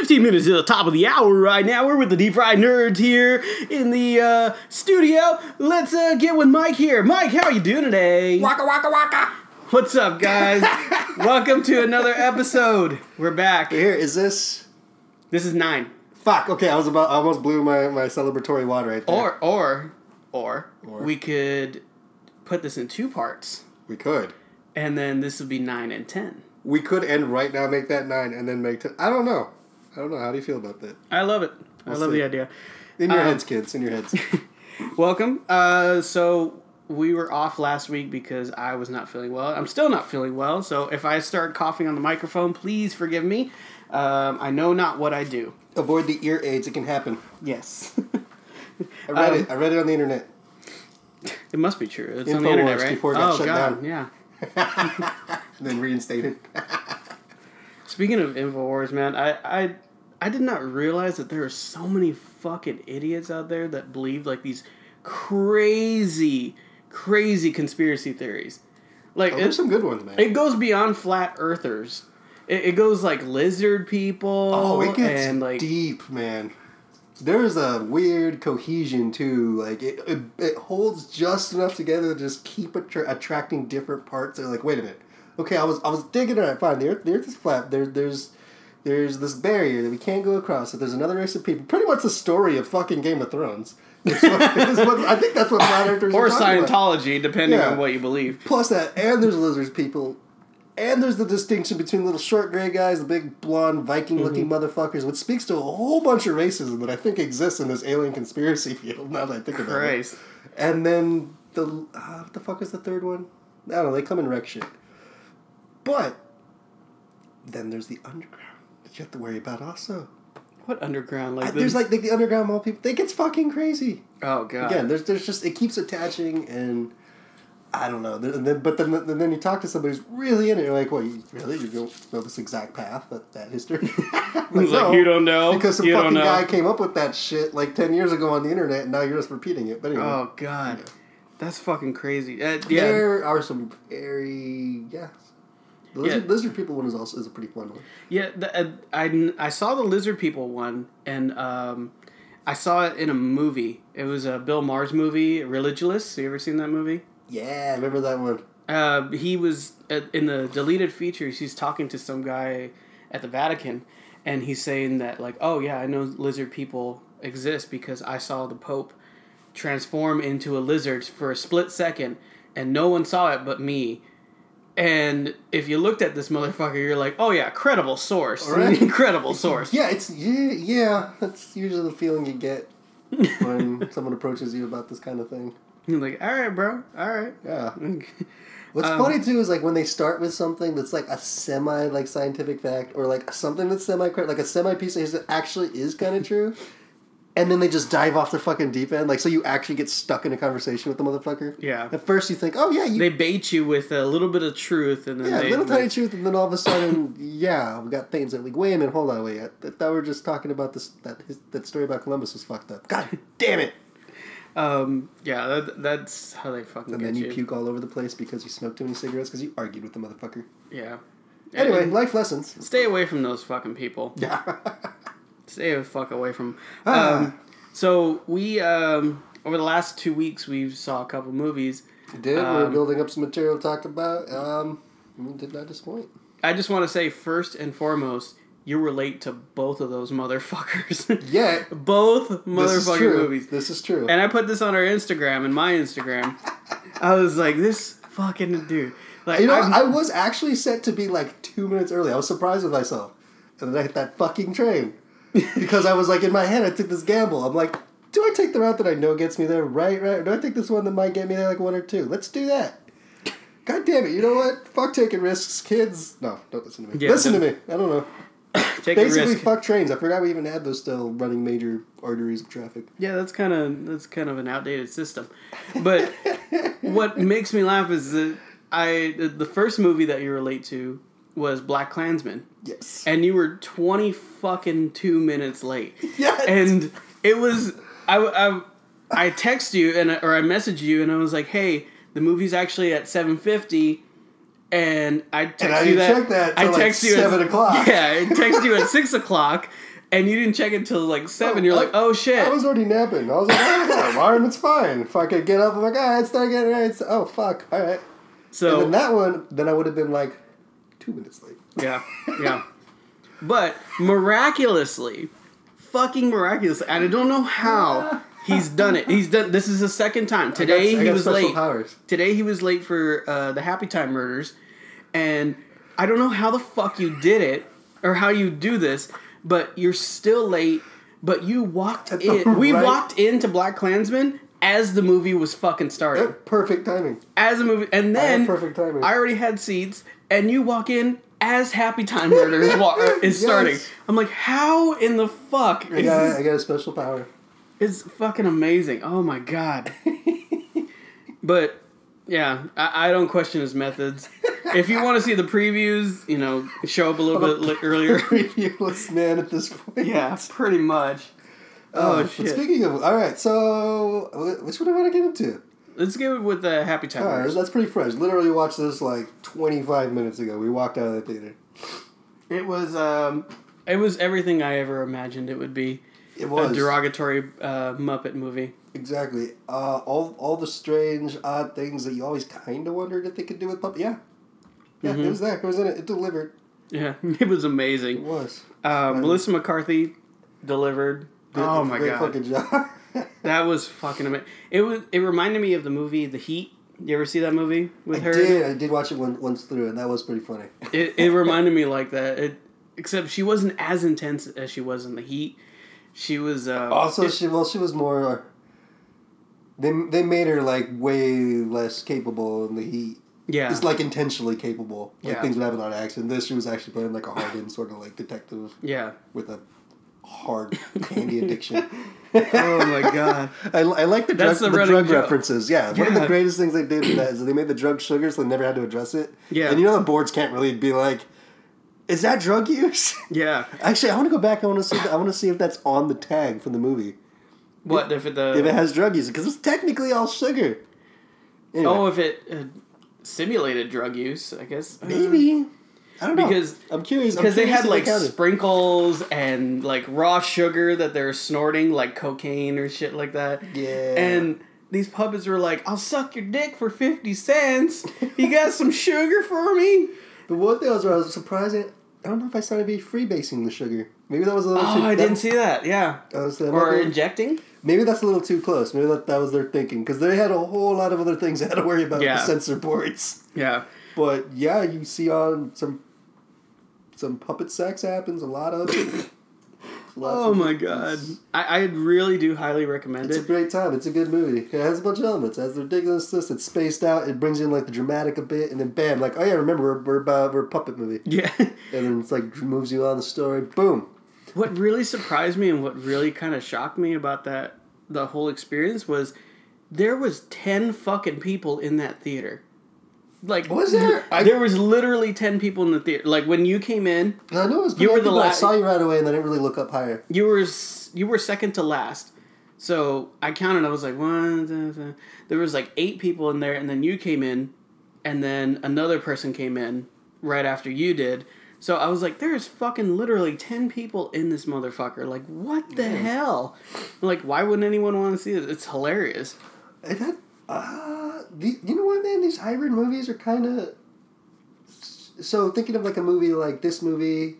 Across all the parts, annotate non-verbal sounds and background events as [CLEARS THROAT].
15 minutes to the top of the hour right now. We're with the Deep Fried Nerds here in the uh, studio. Let's uh, get with Mike here. Mike, how are you doing today? Waka waka waka. What's up, guys? [LAUGHS] Welcome to another episode. We're back. Here is this. This is nine. Fuck. Okay, I was about. I almost blew my my celebratory water right there. Or, or, or, Or. we could put this in two parts, we could. and then this would be nine and ten. We could end right now, make that nine, and then make ten. I don't know. I don't know. How do you feel about that? I love it. I We'll love see. the idea. In your Um, heads, kids. In your heads. [LAUGHS] Welcome. Uh, so we were off last week because I was not feeling well. I'm still not feeling well. So if I start coughing on the microphone, please forgive me. Um, I know not what I do. Avoid the ear aids. It can happen. Yes, [LAUGHS] I read Um, it. I read it on the internet. it must be true. It's on the internet, right? before it got oh shut god, down. yeah. And [LAUGHS] then reinstated. Speaking of Infowars, man, I, I I did not realize that there are so many fucking idiots out there that believe like these crazy, crazy conspiracy theories. Like Oh, it- there's some good ones, man. It goes beyond flat earthers. It, it goes like lizard people. Oh, it gets and like deep, man. There's a weird cohesion too. Like it, it, it holds just enough together to just keep attra- attracting different parts. They're like, wait a minute. Okay, I was I was digging. All right, fine. The earth, the earth is flat. There, there's there's this barrier that we can't go across. That there's another race of people. Pretty much the story of fucking Game of Thrones. [LAUGHS] What, what, I think that's what earthers or talking about. Scientology, depending Yeah. on what you believe. Plus that, and there's lizards people, and there's the distinction between little short gray guys, the big blonde Viking looking Mm-hmm. motherfuckers, which speaks to a whole bunch of racism that I think exists in this alien conspiracy field. [LAUGHS] Now that I think about it, Christ. and then the uh, what the fuck is the third one? I don't know. They come and wreck shit. But then there's the underground you have to worry about also. What underground? Like I- there's like the, the underground mall people. They gets fucking crazy. oh god. Again, there's there's just it keeps attaching and I don't know. And then, but then and then you talk to somebody who's really in it. You're like, well, you really you don't know this exact path that that history. [LAUGHS] like, He's like, no, you don't know because some you fucking guy came up with that shit like ten years ago on the internet, and now you're just repeating it. But anyway, Oh god, that's fucking crazy. Uh, yeah, there are some very yeah. The lizard, Yeah. lizard people one is also is a pretty fun one. yeah. The, uh, I I saw the lizard people one, and um, I saw it in a movie. It was a Bill Maher's movie, Religulous. You ever seen that movie? Yeah, I remember that one. Uh, he was uh, in the deleted features. He's talking to some guy at the Vatican, and he's saying that like, oh yeah, I know lizard people exist because I saw the Pope transform into a lizard for a split second, and no one saw it but me. And if you looked at this motherfucker, you're like, oh yeah, credible source, Right. [LAUGHS] incredible [LAUGHS] source. Yeah, it's yeah, yeah. That's usually the feeling you get [LAUGHS] when someone approaches you about this kind of thing. You're like, all right, bro, all right. Yeah. What's Um, funny too is like when they start with something that's like a semi like scientific fact or like something that's semi like a semi piece that actually is kind of true, and then they just dive off the fucking deep end. Like so you actually get stuck in a conversation with the motherfucker. Yeah. At first you think, oh yeah, you They bait you with a little bit of truth, and then yeah, they, little they- tiny truth, and then all of a sudden, [LAUGHS] yeah, we got things that like, wait a minute, hold on, wait, I th- thought we were just talking about this that his, that story about Columbus was fucked up. God damn it! Um, yeah, that, that's how they fucking And then you you. puke all over the place because you smoked too many cigarettes because you argued with the motherfucker. Yeah. Anyway, And life lessons. stay away from those fucking people. Yeah. [LAUGHS] Stay the fuck away from. Ah. Um, so we um over the last two weeks we saw a couple movies. We did. we were Um, building up some material to talk about. Um, we did not disappoint. I just want to say first and foremost, you relate to both of those motherfuckers. [LAUGHS] Yeah. both motherfucking movies. This is true. And I put this on our Instagram and my Instagram. I was like, this fucking dude. Like, you know, I'm- I was actually set to be like two minutes early. I was surprised with myself. And then I hit that fucking train. [LAUGHS] because I was like, in my head, I took this gamble. I'm like, do I take the route that I know gets me there? Right, right. Or do I take this one that might get me there like one or two? Let's do that. God damn it. You know what? Fuck taking risks. Kids. No, don't listen to me. Yeah, listen to me. I don't know. [COUGHS] Basically, fuck trains. I forgot we even had those still running major arteries of traffic. Yeah, that's kind of that's kind of an outdated system. But [LAUGHS] what makes me laugh is that I the first movie that you relate to was BlacKkKlansman, Yes. and you were twenty fucking two minutes late. Yes. And it was I I I text you and or I messaged you and I was like, hey, the movie's actually at seven fifty. and I text And I you that. that I till, like, text you at- 7 o'clock. [LAUGHS] Yeah, I text you at [LAUGHS] six o'clock, and you didn't check it till like seven. You're oh, like, oh shit. I was already napping. I was like, oh, I alarm. It's fine. If I could get up, I'm like, ah, all right, start getting ready. It's- Oh, fuck. All right. so and then that one, then I would have been like two minutes late. Yeah, yeah. But miraculously, fucking miraculously, and I don't know how he's done it. He's done. This is the second time. Today got- he was late. Powers. Today he was late for uh, the Happy Time murders, and I don't know how the fuck you did it or how you do this, but you're still late. But you walked in. We walked into BlacKkKlansman as the movie was fucking starting. Perfect timing. As a movie, and then perfect timing. I already had seats, and you walk in as Happy Time Murder is, [LAUGHS] is starting. Yes. I'm like, how in the fuck I got, this? I got a special power. It's fucking amazing. Oh my god. [LAUGHS] but yeah, I, I don't question his methods. If you want to see the previews, you know, show up a little bit li- earlier. [LAUGHS] Reviewless man at this point. yeah, pretty much. Uh, Oh, shit. Speaking of, all right. So, which one do I want to get into? Let's go with the Happy Time All right, that's pretty fresh. Literally watched this like 25 minutes ago. We walked out of the theater. It was um, it was everything I ever imagined it would be. It was A derogatory uh, Muppet movie. exactly uh, all all the strange, odd things that you always kind of wondered if they could do with puppet. Yeah, yeah, Mhm. it was there. It was in it. It delivered. Yeah, [LAUGHS] it was amazing. It was. Uh, Melissa McCarthy delivered. Did oh a my god, fucking job. [LAUGHS] that was fucking amazing. It was. It reminded me of the movie The Heat. You ever see that movie with I her? did. I did watch it one, once through, and that was pretty funny. It it [LAUGHS] reminded me like that. It except she wasn't as intense as she was in The Heat. She was uh, Also, it- she well, she was more. They they made her like way less capable in the heat. yeah It's like intentionally capable. Like Yeah. things would happen on accident. This she was actually playing like a hardened sort of like detective yeah. with a hard candy addiction. [LAUGHS] Oh my god. I, I like the drug, That's the the running drug joke. references. Yeah. one of Yeah. the greatest things they did with that is they made the drug sugar, so they never had to address it. Yeah. And you know the boards can't really be like, "Is that drug use?" Yeah. [LAUGHS] Actually, I want to go back. I want to see. I want to see if that's on the tag from the movie. What if it the if it has drug use, because it's technically all sugar. Anyway, oh if it uh, simulated drug use? I guess Uh, maybe. I don't know. because I'm curious because they had like sprinkles and like raw sugar that they're snorting like cocaine or shit like that. yeah, And these puppets were like, "I'll suck your dick for fifty cents. You got some sugar for me?" the one thing I was, I was surprised at. I don't know if I started be freebasing the sugar. Maybe that was a little Oh, too. I didn't see that. Yeah, I was, that or be- injecting. maybe that's a little too close. Maybe that, that was their thinking because they had a whole lot of other things they had to worry about with Yeah. the sensor boards. Yeah, But yeah, you see on some some puppet sex happens a lot of. it. [LAUGHS] Lots Oh my god, It's- I, I really do highly recommend It's a great time. It's a good movie. It has a bunch of elements. It has the ridiculousness. It's spaced out. It brings in like the dramatic a bit, and then bam, like oh yeah, remember we're we're about we're a puppet movie, [LAUGHS] Yeah. and then it's like moves you on the story. Boom. what really surprised me and what really kind of shocked me about that the whole experience was there was 10 fucking people in that theater. Like Was there? I- there was literally 10 people in the theater. Like when you came in, I know it was. You were the but I saw you right away, and I didn't really look up higher. you were you were second to last. So I counted. I was like one. two, three. There was like eight people in there, and then you came in, and then another person came in right after you did. So I was like, "There's fucking literally ten people in this motherfucker. Like, what the hell? Like, why wouldn't anyone want to see it? It's hilarious." That, uh, the, you know what, man? These hybrid movies are kind of. So thinking of like a movie like this movie,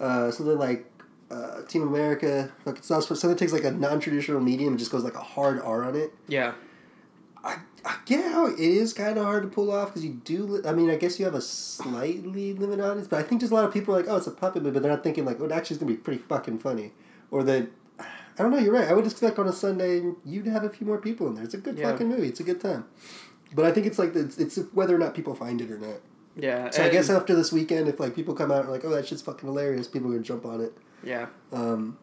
uh, something like uh, Team America, like it's not something that takes like a non-traditional medium and just goes like a hard R on it. Yeah. I, I get how it is kind of hard to pull off because you do. Li- I mean, I guess you have a slightly limited audience, but I think just a lot of people are like, "Oh, it's a puppet movie," but they're not thinking like, "Oh, it actually is gonna be pretty fucking funny," or that. I don't know. You're right. I would expect on a Sunday you'd have a few more people in there. It's a good Yeah. fucking movie. It's a good time. But I think it's like it's, it's whether or not people find it or not. Yeah. So I guess after this weekend, if like people come out and like, "Oh, that shit's fucking hilarious," people are gonna jump on it. Yeah. Um,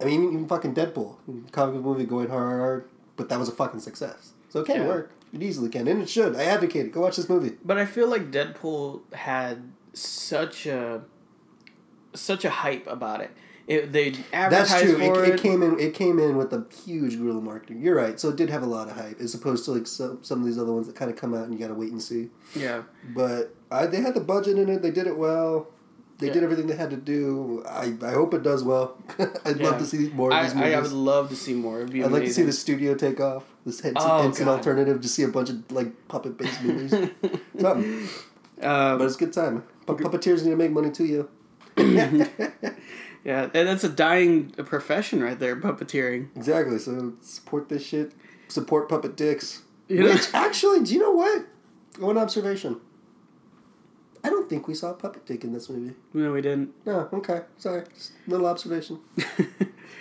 I mean, even, fucking Deadpool, comic book movie going hard, but that was a fucking success. So it can Yeah. work. It easily can, and it should. I advocate it. Go watch this movie. But I feel like Deadpool had such a such a hype about it. It they That's true. It, it. came in. It came in with a huge guerrilla marketing. You're right. So it did have a lot of hype, as opposed to like some some of these other ones that kind of come out and you gotta wait and see. yeah, But I, they had the budget in it. They did it well. They Yeah. did everything they had to do. I, I hope it does well. [LAUGHS] I'd Yeah. love to see more of I, these movies. I, I would love to see more. It'd be I'd like to see the studio take off. This Henson, Oh, Henson alternative. Just see a bunch of like puppet based [LAUGHS] movies. Um, But it's a good time. Pu- puppeteers need to make money too, yo. [LAUGHS] yeah, and that's a dying profession right there, puppeteering. Exactly. So support this shit. Support puppet dicks. You know- Which actually, do you know what? One observation. I don't think we saw a puppet dick in this movie. No, we didn't. No, okay, sorry. Just a little observation. [LAUGHS]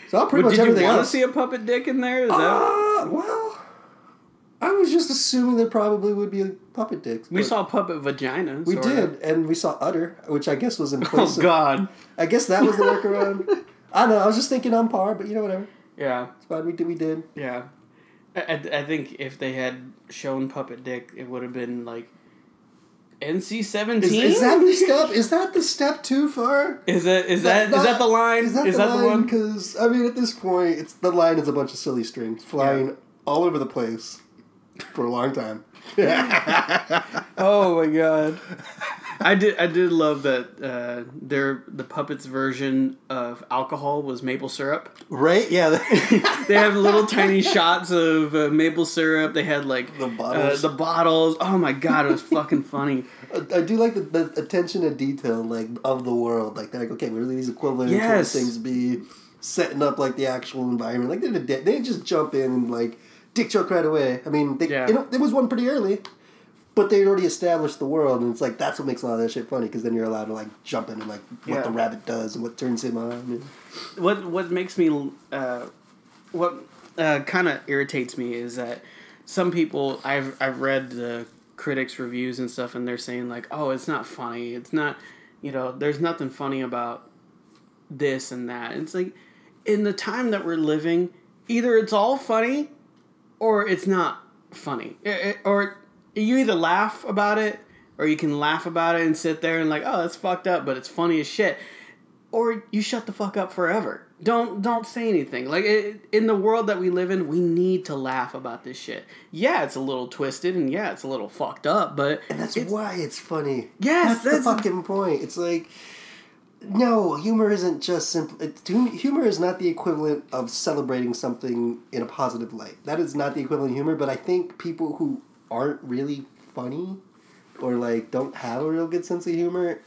So I'll pretty much did you want to see a puppet dick in there? Is that Uh, well, I was just assuming there probably would be puppet dicks. we saw puppet vagina? We did, and we saw udder, which I guess was in [LAUGHS] Oh place. of, God. I guess that was the [LAUGHS] workaround. I don't know. I was just thinking on par, but you know whatever. Yeah, It's fine. We did. We did. yeah. I, I, think if they had shown puppet dick, it would have been like NC seventeen. is that the [LAUGHS] step? Is that the step too far? Is that is that is that the line? Is that the line? one? Because I mean, at this point, it's the line is a bunch of silly strings flying all over the place for a long time. [LAUGHS] Oh my god. I did I did love that uh, their the puppets version of alcohol was maple syrup. right? Yeah. [LAUGHS] They have little tiny shots of uh, maple syrup. They had like The uh, bottles. the bottles. Oh my god, it was fucking funny. [LAUGHS] I do like the, the attention to detail, like of the world. Like they're like, okay, where do these equivalent Yes. things be? Setting up like the actual environment. Like they did, they didn't just jump in and like dick joke right away. I mean, they, Yeah. you know, there was one pretty early, but they already established the world, and it's like that's what makes a lot of that shit funny because then you're allowed to like jump in and like what Yeah. the rabbit does and what turns him on. And, What what makes me uh, what uh, kind of irritates me is that some people I've I've read the critics reviews and stuff and they're saying like oh it's not funny it's not you know there's nothing funny about this and that it's like in the time that we're living either it's all funny or it's not funny I- I- or you either laugh about it or you can laugh about it and sit there and like oh that's fucked up but it's funny as shit or you shut the fuck up forever. Don't don't say anything. Like it, in the world that we live in, we need to laugh about this shit. Yeah, it's a little twisted and yeah, it's a little fucked up, but and that's it's- why it's funny. Yes, that's, that's- the fucking point. It's like. No, humor isn't just simple. Humor is not the equivalent of celebrating something in a positive light. That is not the equivalent of humor. But I think people who aren't really funny, or like don't have a real good sense of humor,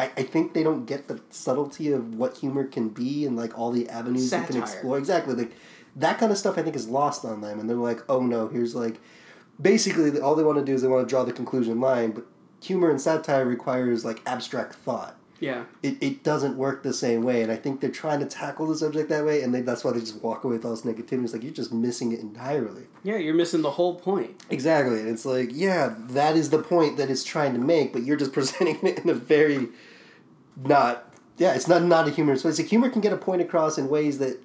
I, I think they don't get the subtlety of what humor can be and like all the avenues you can explore. Exactly, like that kind of stuff. I think is lost on them, and they're like, oh no, here's like, basically all they want to do is they want to draw the conclusion line, but humor and satire requires like abstract thought yeah, it, it doesn't work the same way. And I think they're trying to tackle the subject that way, and they, that's why they just walk away with all this negativity. It's like you're just missing it entirely. yeah, you're missing the whole point. Exactly. And it's like, yeah, that is the point that it's trying to make, but you're just [LAUGHS] presenting it in a very not. Yeah, it's not not a humorous way. It's like humor can get a point across in ways that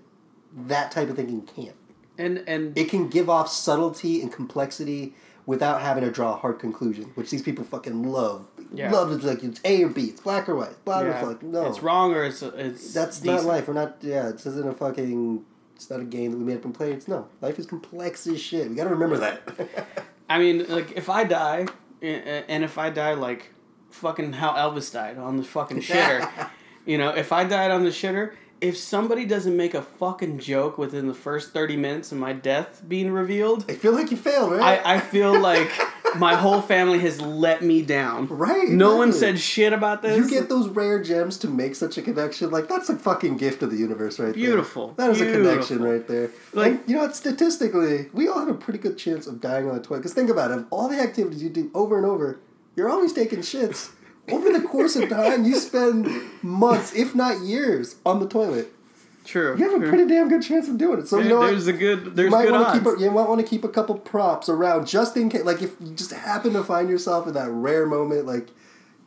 that type of thinking can't. And and It can give off subtlety and complexity without having to draw a hard conclusion, which these people fucking love. Yeah. Love it's like it's A or B, it's black or white, blah blah yeah, blah. No, it's wrong or it's it's That's decent. not life. We're not. Yeah, this isn't a fucking. It's not a game that we made up and played. It's no. Life is complex as shit. We got to remember that. [LAUGHS] I mean, like if I die, and if I die like fucking how Elvis died on the fucking [LAUGHS] shitter, you know, if I died on the shitter, if somebody doesn't make a fucking joke within the first thirty minutes of my death being revealed, I feel like you failed, right? I, I feel like [LAUGHS] my whole family has let me down. right. No one said shit about this. You get those rare gems to make such a connection. Like that's a fucking gift of the universe, right Beautiful. there. That is a connection right there. Like- Like you know, what, statistically, we all have a pretty good chance of dying on the toilet. Because think about it, of all the activities you do over and over, you're always taking shits. Over the course of time, you spend months, if not years, on the toilet. True. You have a true. pretty damn good chance of doing it. So you know what? there's a good You there's might good odds. keep a, you might want to keep a couple props around just in case. Like if you just happen to find yourself in that rare moment, like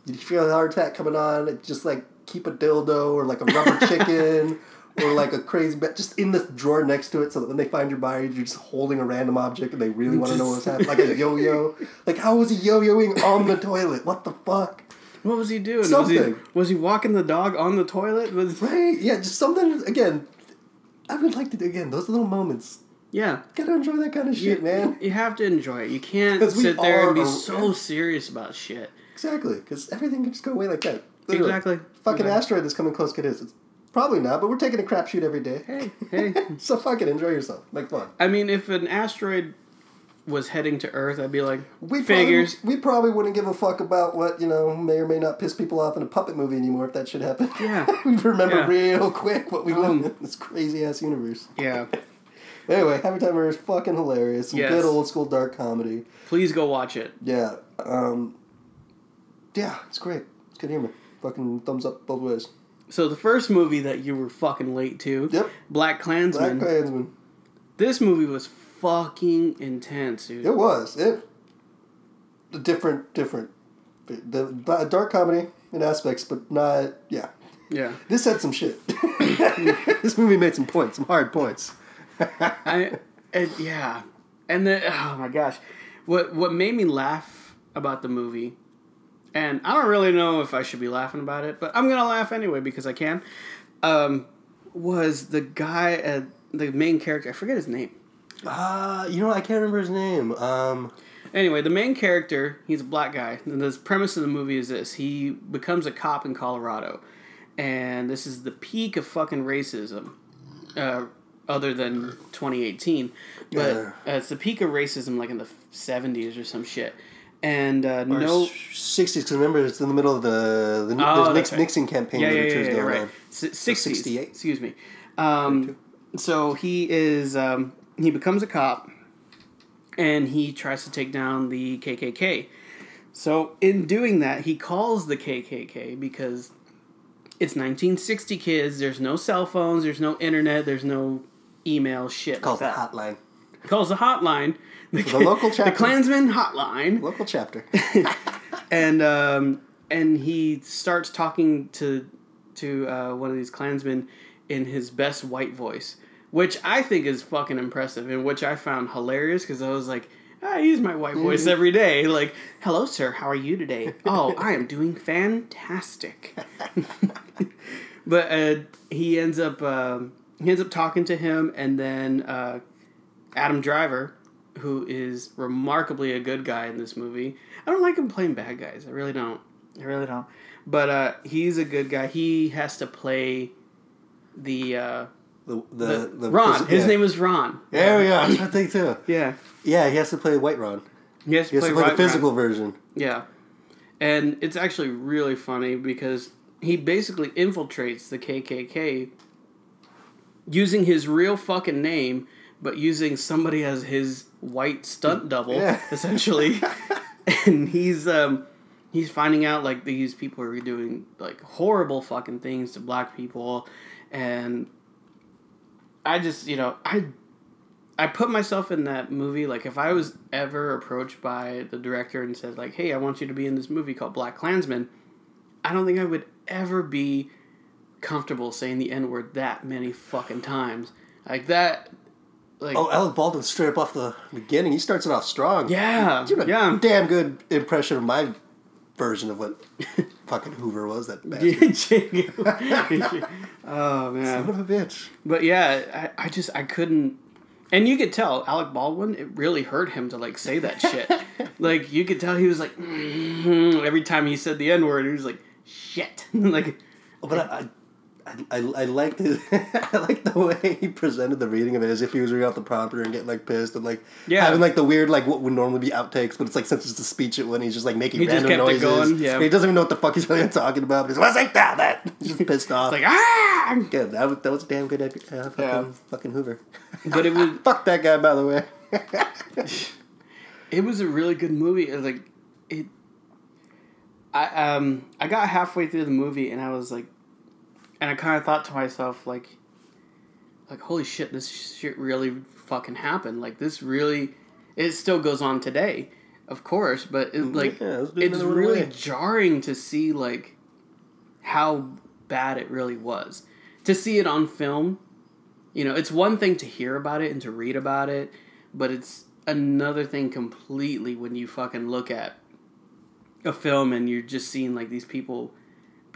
you feel a heart attack coming on, just like keep a dildo or like a rubber [LAUGHS] chicken or like a crazy bet just in the drawer next to it, so that when they find your body, you're just holding a random object and they really want to know what's happening. Like a yo-yo. [LAUGHS] Like how was he yo-yoing on the toilet? What the fuck? What was he doing? Something. Was he, was he walking the dog on the toilet? Was [LAUGHS] Right? Yeah, just something again. I would like to do again those little moments. yeah. Gotta enjoy that kind of shit, you, man. You have to enjoy it. You can't sit there and be are- so serious about shit. Exactly, because everything can just go away like that. Literally. Exactly. Fucking Exactly. asteroid that's coming close, kid is. It's probably not, but we're taking a crapshoot every day. Hey, hey. [LAUGHS] so fucking enjoy yourself. Make fun. I mean, if an asteroid was heading to Earth, I'd be like, We figures. Probably, we probably wouldn't give a fuck about what you know may or may not piss people off in a puppet movie anymore if that should happen. Yeah. [LAUGHS] we remember Yeah. real quick what we Um, live in this crazy ass universe. Yeah. [LAUGHS] Anyway, Happy Time is fucking hilarious. Some Yes. good old school dark comedy. Please go watch it. Yeah. Um, yeah, it's great. It's good humor. Fucking thumbs up both ways. So the first movie that you were fucking late to, Yep. BlacKkKlansman. Black Klansman. This movie was fucking intense, dude. It was. It. The different, different. The, the dark comedy in aspects, but not. Yeah. Yeah. This had some shit. [LAUGHS] this movie made some points, some hard points. [LAUGHS] I, and, yeah, and then oh my gosh, what what made me laugh about the movie, and I don't really know if I should be laughing about it, but I'm gonna laugh anyway because I can. Um, was the guy at the main character? I forget his name. Uh, you know, I can't remember his name. Um, Anyway, the main character, he's a black guy. And the premise of the movie is this he becomes a cop in Colorado. And this is the peak of fucking racism, uh, other than 2018. But Yeah. uh, it's the peak of racism, like in the 70s or some shit. And uh, no. 60s, because remember, it's in the middle of the, the Oh, there's that's Nix, right. Nixon campaign Yeah, yeah, yeah, literature's yeah, right. S- 60s. 68? Excuse me. Um, so he is, um, he becomes a cop and he tries to take down the KKK. So in doing that, he calls the KKK because it's 1960 kids. There's no cell phones. There's no internet. There's no email shit. Calls the that. hotline. Calls the hotline. The, The local chapter. The. Klansman hotline Local chapter. [LAUGHS] and um, and he starts talking to to uh, one of these Klansmen in his best white voice, which I think is fucking impressive, and which I found hilarious because I was like. I use my white voice every day. Like, hello, sir. How are you today? [LAUGHS] Oh, I am doing fantastic. [LAUGHS] but uh, he ends up um, he ends up talking to him, and then uh, Adam Driver, who is remarkably a good guy in this movie. I don't like him playing bad guys. I really don't. I really don't. But uh, he's a good guy. He has to play the, uh, The, the, the, the Ron. phys- His yeah. name is Ron. There we go. That's I think too. Yeah. Yeah, he has to play White Ron. He has to He has play, to play the Ron. physical version. Yeah. And it's actually really funny because he basically infiltrates the KKK using his real fucking name, but using somebody as his white stunt [LAUGHS] double, Yeah. essentially. [LAUGHS] and he's um he's finding out like these people are doing like horrible fucking things to black people and I just, you know, I I put myself in that movie. Like, if I was ever approached by the director and said, like, "Hey, I want you to be in this movie called BlacKkKlansman," I don't think I would ever be comfortable saying the N word that many fucking times. Like that, like Oh, Alec Baldwin straight up off the beginning. He starts it off strong. yeah, yeah. damn good impression of my version of what [LAUGHS] fucking Hoover was. That [LAUGHS] bastard. [LAUGHS] oh man, Son of a bitch. But yeah, I, I just I couldn't and you could tell Alec Baldwin it really hurt him to like say that shit. like you could tell he was like "Mhm," every time he said the N word he was like shit. like But I, I, I, I liked his, [LAUGHS] I liked the way he presented the reading of it as if he was reading off the prompter and getting like pissed and like Yeah. having like the weird like what would normally be outtakes, but it's like since it's a speech it when he's just like making He just random kept it noises. going, yeah. He doesn't even know what the fuck he's really talking about. He's like, "What's like that?" That [LAUGHS] he's just pissed off. like ah yeah, that was that was a damn good uh, fucking, Yeah. fucking Hoover. But it was [LAUGHS] Fuck that guy, by the way. it was a really good movie. It was like it I um I got halfway through the movie and I was like and I kind of thought to myself like like holy shit this shit really fucking happened. Like this really it still goes on today. Of course, but it, like Yeah, it's it's really way. jarring to see like how bad it really was. To see it on film, you know, it's one thing to hear about it and to read about it, but it's another thing completely when you fucking look at a film and you're just seeing like these people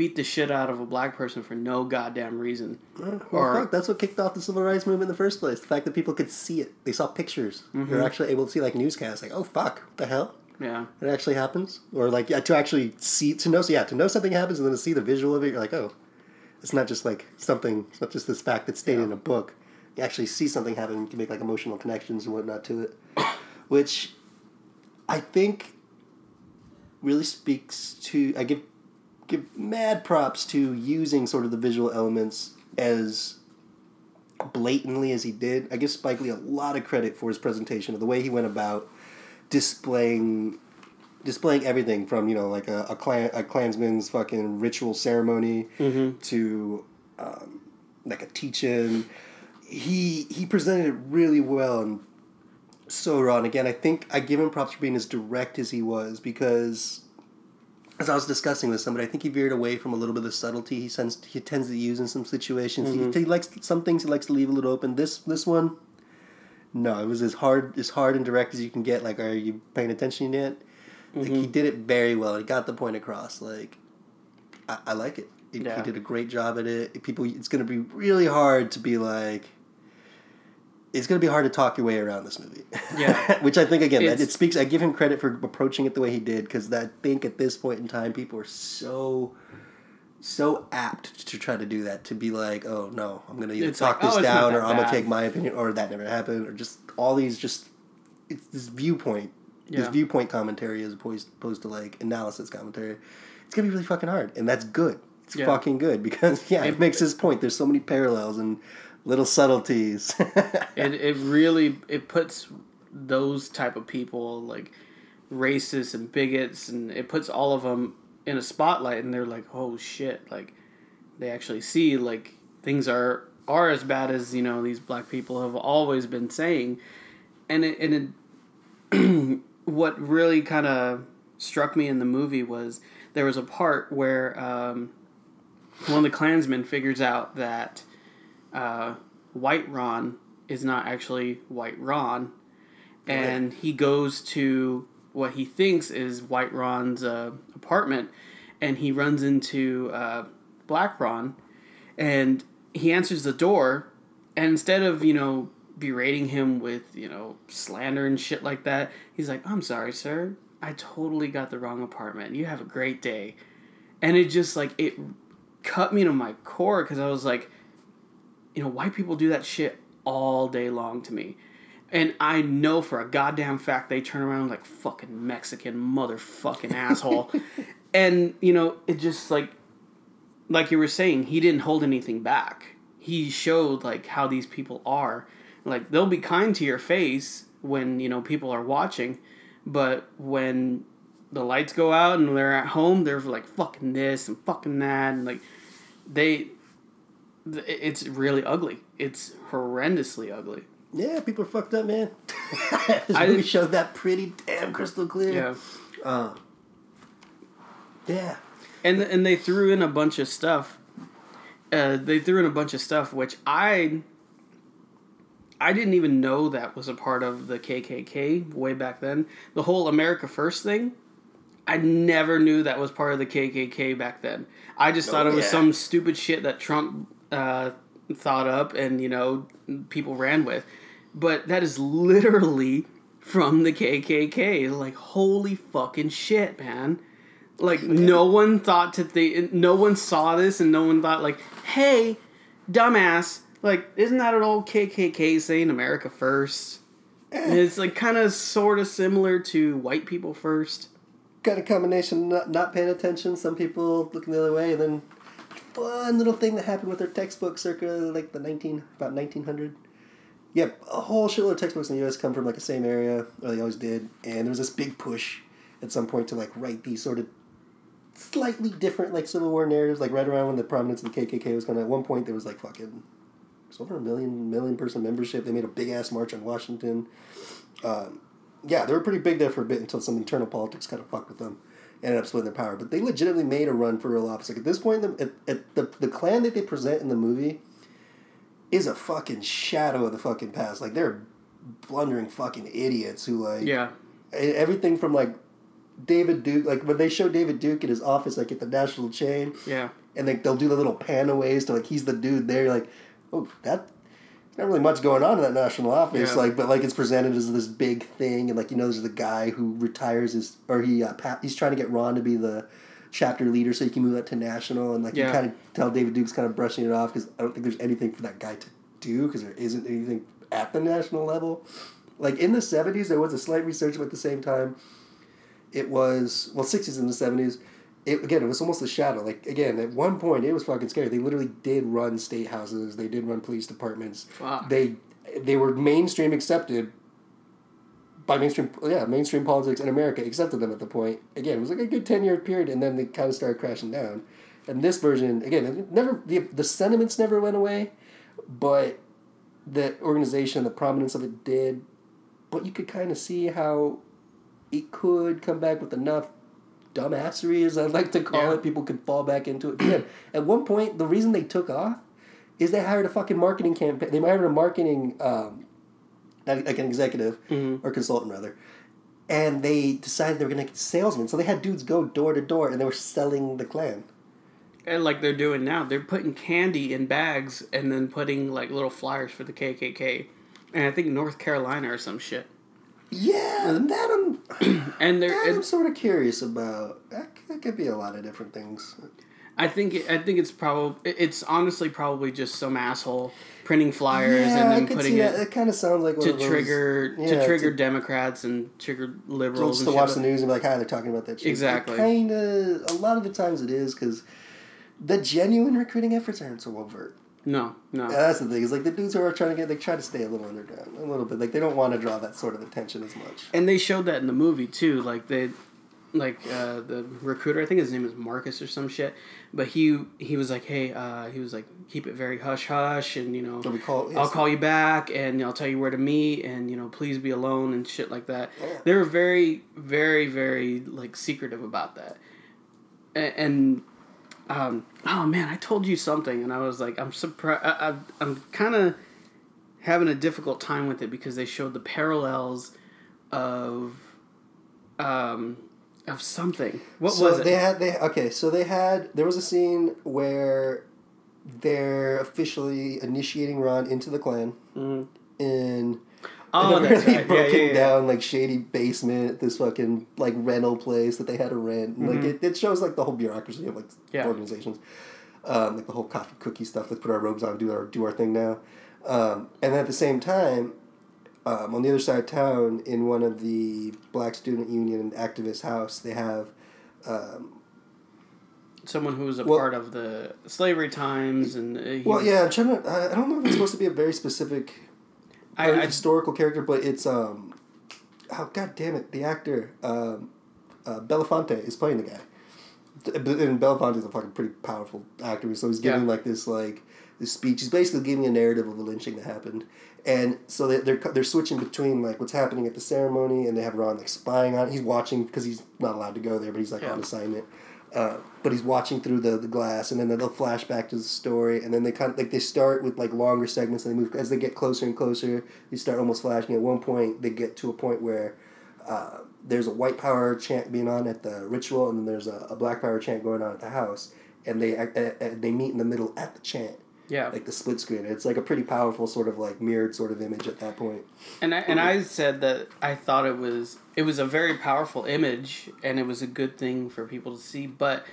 beat the shit out of a black person for no goddamn reason. Well, Or- fuck, that's what kicked off the civil rights movement in the first place. The fact that people could see it. They saw pictures. Mm-hmm. They're actually able to see like newscasts. Like, oh fuck, what the hell? Yeah. It actually happens, or like yeah, to actually see to know. So yeah, to know something happens and then to see the visual of it, you're like, oh, it's not just like something. It's not just this fact that's stated in a book. You actually see something happen. You can make like emotional connections and whatnot to it, [COUGHS] which I think really speaks to. I give give mad props to using sort of the visual elements as blatantly as he did. I give Spike Lee a lot of credit for his presentation of the way he went about displaying displaying everything from you know like a a, clan, a Klansman's fucking ritual ceremony to um, like a teach-in. He he presented it really well and so raw. And again, I think I give him props for being as direct as he was because as I was discussing with somebody, I think he veered away from a little bit of the subtlety he tends he tends to use in some situations. He, mm-hmm. he likes some things he likes to leave a little open. This this one, no, it was as hard as hard and direct as you can get. Like, are you paying attention yet? Like, he mm-hmm. did it very well. He got the point across. Like, I, I like it. He, he did a great job at it. People, it's going to be really hard to be like. It's going to be hard to talk your way around this movie. Yeah. [LAUGHS] Which I think again, that it speaks. I give him credit for approaching it the way he did because I think at this point in time, people are so, so apt to try to do that. To be like, oh no, I'm going to either talk like, this "Oh, down or that I'm gonna take my opinion or that never happened or just all these just it's this viewpoint, this viewpoint commentary as opposed opposed to like analysis commentary. It's gonna be really fucking hard, and that's good. It's Yeah. fucking good because [LAUGHS] yeah, it, It- makes his point. There's so many parallels and little subtleties. [LAUGHS] It it really it puts those type of people like racists and bigots and it puts all of them in a spotlight and they're like oh shit like they actually see like things are are as bad as you know these black people have always been saying and it, and it [CLEARS THROAT] what really kind of struck me in the movie was there was a part where um, one of the Klansmen figures out that uh, White Ron is not actually White Ron, and he goes to what he thinks is White Ron's uh, apartment, and he runs into uh, Black Ron, and he answers the door, and instead of you know berating him with you know slander and shit like that, he's like, "I'm sorry, sir, I totally got the wrong apartment. You have a great day," and it just like it cut me to my core because I was like, you know, white people do that shit all day long to me. And I know for a goddamn fact they turn around like fucking Mexican motherfucking asshole. [LAUGHS] and, you know, it just like like you were saying, he didn't hold anything back. He showed like how these people are. Like they'll be kind to your face when, you know, people are watching, but when the lights go out and they're at home, they're like fucking this and fucking that and like they th- it's really ugly. It's horrendously ugly. yeah, people are fucked up, man. [LAUGHS] [LAUGHS] I didn't- showed that pretty damn crystal clear. Yeah. Uh, yeah. And and they threw in a bunch of stuff. Uh, they threw in a bunch of stuff which I I didn't even know that was a part of the KKK way back then. The whole America First thing, I never knew that was part of the KKK back then. I just thought it was yeah. some stupid shit that Trump uh, thought up and you know people ran with, but that is literally from the KKK. Like holy fucking shit, man! Like no one thought to think, no one saw this, and no one thought like, hey, dumbass, like isn't that an old KKK saying America first? And it's like kind of sort of similar to white people first. Got a combination of not, not paying attention, some people looking the other way, and then fun little thing that happened with their textbook circa like the 19, about 1900. Yep, a whole shitload of textbooks in the U.S. come from like the same area, or they always did, and there was this big push at some point to like write these sort of slightly different like Civil War narratives, like right around when the prominence of the KKK was going. to At one point, there was like fucking was over a million million person membership. They made a big ass march on Washington. Um, yeah, they were pretty big there for a bit until some internal politics kind of fucked with them. Ended up splitting their power, but they legitimately made a run for real office. Like at this point, the, at, at the the Klan that they present in the movie is a fucking shadow of the fucking past. Like they're blundering fucking idiots who like Yeah, everything from like David Duke, like when they show David Duke in his office, like at the national chain, Yeah. and like they'll do the little panaways to like he's the dude there. You're like, oh, that. Not really much going on in that national office, Yeah. like, but like it's presented as this big thing, and like you know, there's the guy who retires his, or he, uh, pa- he's trying to get Ron to be the chapter leader so he can move up to national, and like you kind of tell David Duke's kind of brushing it off because I don't think there's anything for that guy to do because there isn't anything at the national level. Like in the '70s, there was a slight resurgence, but at the same time, it was well '60s and the '70s. It again, it was almost a shadow. Like again, at one point, it was fucking scary. They literally did run state houses. They did run police departments. Fuck. They they were mainstream accepted by mainstream yeah mainstream politics in America accepted them at the point. Again, it was like a good ten year period, and then they kind of started crashing down. And this version, again, it never the the sentiments never went away, but the organization, the prominence of it did. But you could kind of see how it could come back with enough dumbassery, as I like to call Yeah. it. People could fall back into it again. [CLEARS THROAT] At one point, the reason they took off is they hired a fucking marketing campaign. They hired a marketing, um, like an executive Mhm. or consultant rather, and they decided they were gonna get salesmen. So they had dudes go door to door, and they were selling the Klan. And like they're doing now, they're putting candy in bags and then putting like little flyers for the KKK, and I think North Carolina or some shit. Yeah, and that I'm [CLEARS THROAT] And they're, that I'm sort of curious about. That, that could be a lot of different things. I think I think it's probably it's honestly probably just some asshole printing flyers yeah, and then putting it that. It kind of sounds like to those, trigger yeah, to trigger to- Democrats and trigger liberals. just to watch the news and be like, "Hi, they're talking about that shit." Exactly. Kind of. A lot of the times it is because the genuine recruiting efforts aren't so overt. No, no. Yeah, that's the thing. Is like the dudes who are trying to get, they try to stay a little underground, a little bit. Like they don't want to draw that sort of attention as much. and they showed that in the movie too. Like they, like uh, the recruiter, I think his name is Marcus or some shit. But he he was like, hey, uh, he was like, keep it very hush hush, and you know, call. I'll call you back, and I'll tell you where to meet, and you know, please be alone and shit like that. Yeah. They were very, very, very like secretive about that, and. and um, oh man, I told you something, and I was like, I'm surprised. I, I'm kind of having a difficult time with it because they showed the parallels of um of something. What so was it? they had they okay. So they had there was a scene where they're officially initiating Ron into the Klan Mhm. in [LAUGHS] Oh, that's really right. Yeah, broken yeah, yeah. down like shady basement, this fucking like rental place that they had to rent. And, Like it, it shows like the whole bureaucracy of like Yeah. organizations, um, like the whole coffee cookie stuff. Let's put our robes on, do our do our thing now, um, and then at the same time, um, on the other side of town, in one of the Black Student Union activist house, they have. Um, Someone who was a Well- part of the slavery times, and uh, well, yeah, I'm trying to. I don't know if it's supposed to be a very specific I, historical character, but it's um, oh god damn it, the actor um, uh, Belafonte is playing the guy, and Belafonte is a fucking pretty powerful actor, so he's giving Yeah. like this like this speech. He's basically giving a narrative of the lynching that happened, and so they, they're they're switching between like what's happening at the ceremony, and they have Ron like spying on. He's watching because he's not allowed to go there, but he's like Yeah. on assignment. Uh, but he's watching through the, the glass, and then they'll flash back to the story, and then they kind of like they start with like longer segments, and they move as they get closer and closer. They start almost flashing. At one point, they get to a point where uh, there's a white power chant being on at the ritual, and then there's a, a black power chant going on at the house, and they uh, they meet in the middle at the chant, yeah. like the split screen. It's like a pretty powerful sort of like mirrored sort of image at that point. And I, and I said that I thought it was it was a very powerful image and it was a good thing for people to see, but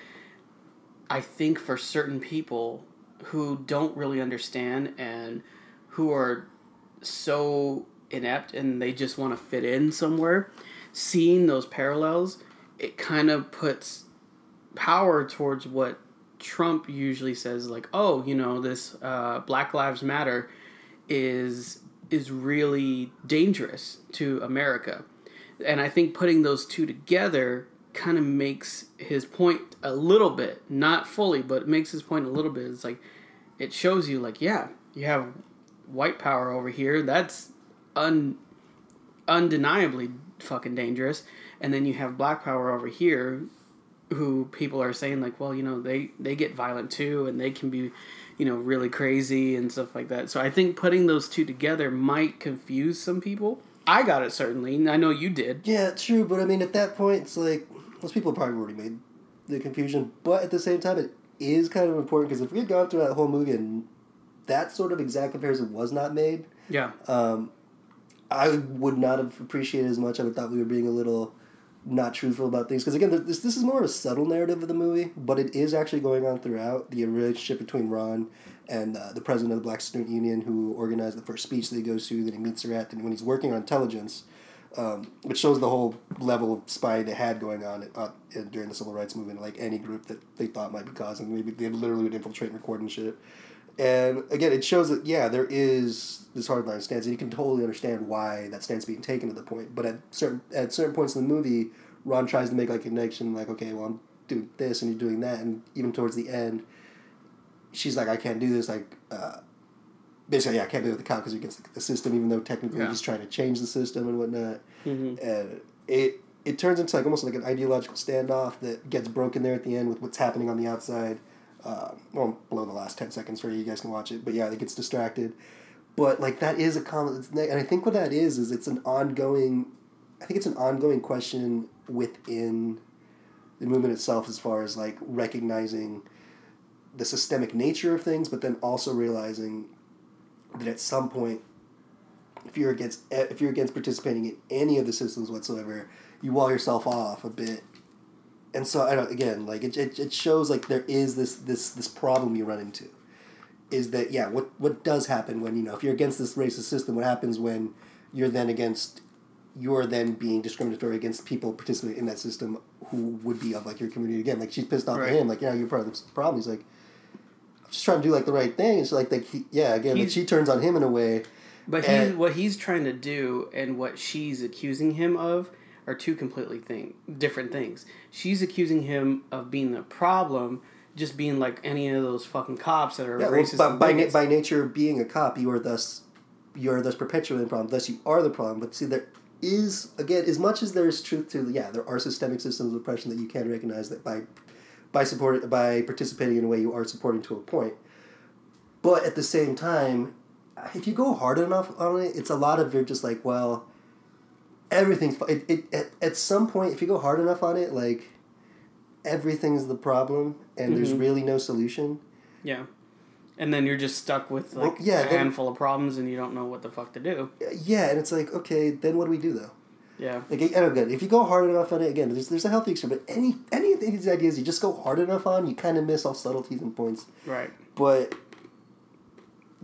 I think for certain people who don't really understand and who are so inept and they just want to fit in somewhere, seeing those parallels, it kind of puts power towards what Trump usually says like, "Oh, you know, this uh, Black Lives Matter is is really dangerous to America. And I think putting those two together kind of makes his point a little bit, not fully, but makes his point a little bit. It's like it shows you like, yeah, you have white power over here. That's un undeniably fucking dangerous. And then you have black power over here who people are saying like, well, you know, they they get violent too and they can be you know, really crazy and stuff like that. So I think putting those two together might confuse some people. I got it certainly. and I know you did. Yeah, true, but I mean, at that point, it's like most people probably already made the confusion, but at the same time, it is kind of important because if we had gone through that whole movie and that sort of exact comparison was not made, Yeah. um, I would not have appreciated as much. I would thought we were being a little not truthful about things because again, this this is more of a subtle narrative of the movie, but it is actually going on throughout the relationship between Ron and uh, the president of the Black Student Union, who organized the first speech that he goes to, that he meets her at, and when he's working on intelligence. Um, which shows the whole level of spying they had going on uh, during the civil rights movement, like any group that they thought might be causing. Maybe they literally would infiltrate and record and shit. And again, it shows that yeah, there is this hardline stance, and you can totally understand why that stance being taken at the point. But at certain at certain points in the movie, Ron tries to make like a connection, like okay, well I'm doing this and you're doing that, and even towards the end, she's like, I can't do this, like. Uh, Basically, yeah, I can't do it with the cop because he gets the system, even though technically Yeah. he's trying to change the system and whatnot. Mm-hmm. And it it turns into like almost like an ideological standoff that gets broken there at the end with what's happening on the outside. Uh, well, below the last ten seconds for you, you guys can watch it. But yeah, it gets distracted. But like that is a common, and I think what that is is it's an ongoing. I think it's an ongoing question within the movement itself, as far as like recognizing the systemic nature of things, but then also realizing that at some point if you're against if you're against participating in any of the systems whatsoever, you wall yourself off a bit. And so I don't again like it, it, it shows like there is this this this problem you run into, is that yeah what what does happen when you know if you're against this racist system what happens when you're then against you're then being discriminatory against people participating in that system who would be of like your community? Again like she's pissed off Right. at him like yeah you're part of the problem. He's like I'm just trying to do like the right thing. It's like like he, yeah again like she turns on him in a way But he's what he's trying to do and what she's accusing him of are two completely thing different things. She's accusing him of being the problem, just being like any of those fucking cops that are Yeah, well, racist. by, by, na- by nature of being a cop, you are thus you are thus perpetuating the problem. Thus, you are the problem. But see, there is again as much as there is truth to yeah, there are systemic systems of oppression that you can recognize that by by support by participating in a way you are supporting to a point. But at the same time, if you go hard enough on it, it's a lot of you're just like well, everything's fi- it, it at, at some point if you go hard enough on it like everything's the problem and there's Mhm. really no solution yeah, and then you're just stuck with Well, like yeah, a then- handful of problems and you don't know what the fuck to do. Yeah, and it's like, okay, then what do we do though? Yeah, Like, I don't get it. If you go hard enough on it, again, there's, there's a healthy extreme, but any any of these ideas you just go hard enough on, you kind of miss all subtleties and points. right. But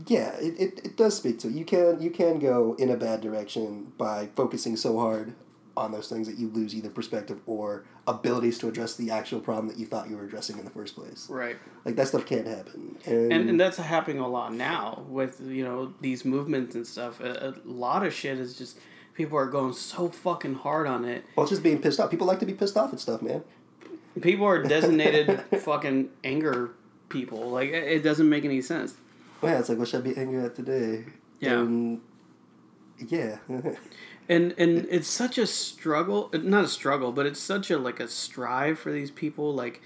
yeah, it, it, it does speak to it. You can you can go in a bad direction by focusing so hard on those things that you lose either perspective or abilities to address the actual problem that you thought you were addressing in the first place. Right. Like that stuff can't happen. And, And, and that's happening a lot now with you know these movements and stuff. A, a lot of shit is just people are going so fucking hard on it. well, it's just being pissed off. People like to be pissed off at stuff, man. People are [LAUGHS] designated fucking anger people. Like it it doesn't make any sense. Yeah, it's like what should I be angry at today? Yeah. And, yeah. And and [LAUGHS] it's such a struggle, not a struggle, but it's such a like a strive for these people. Like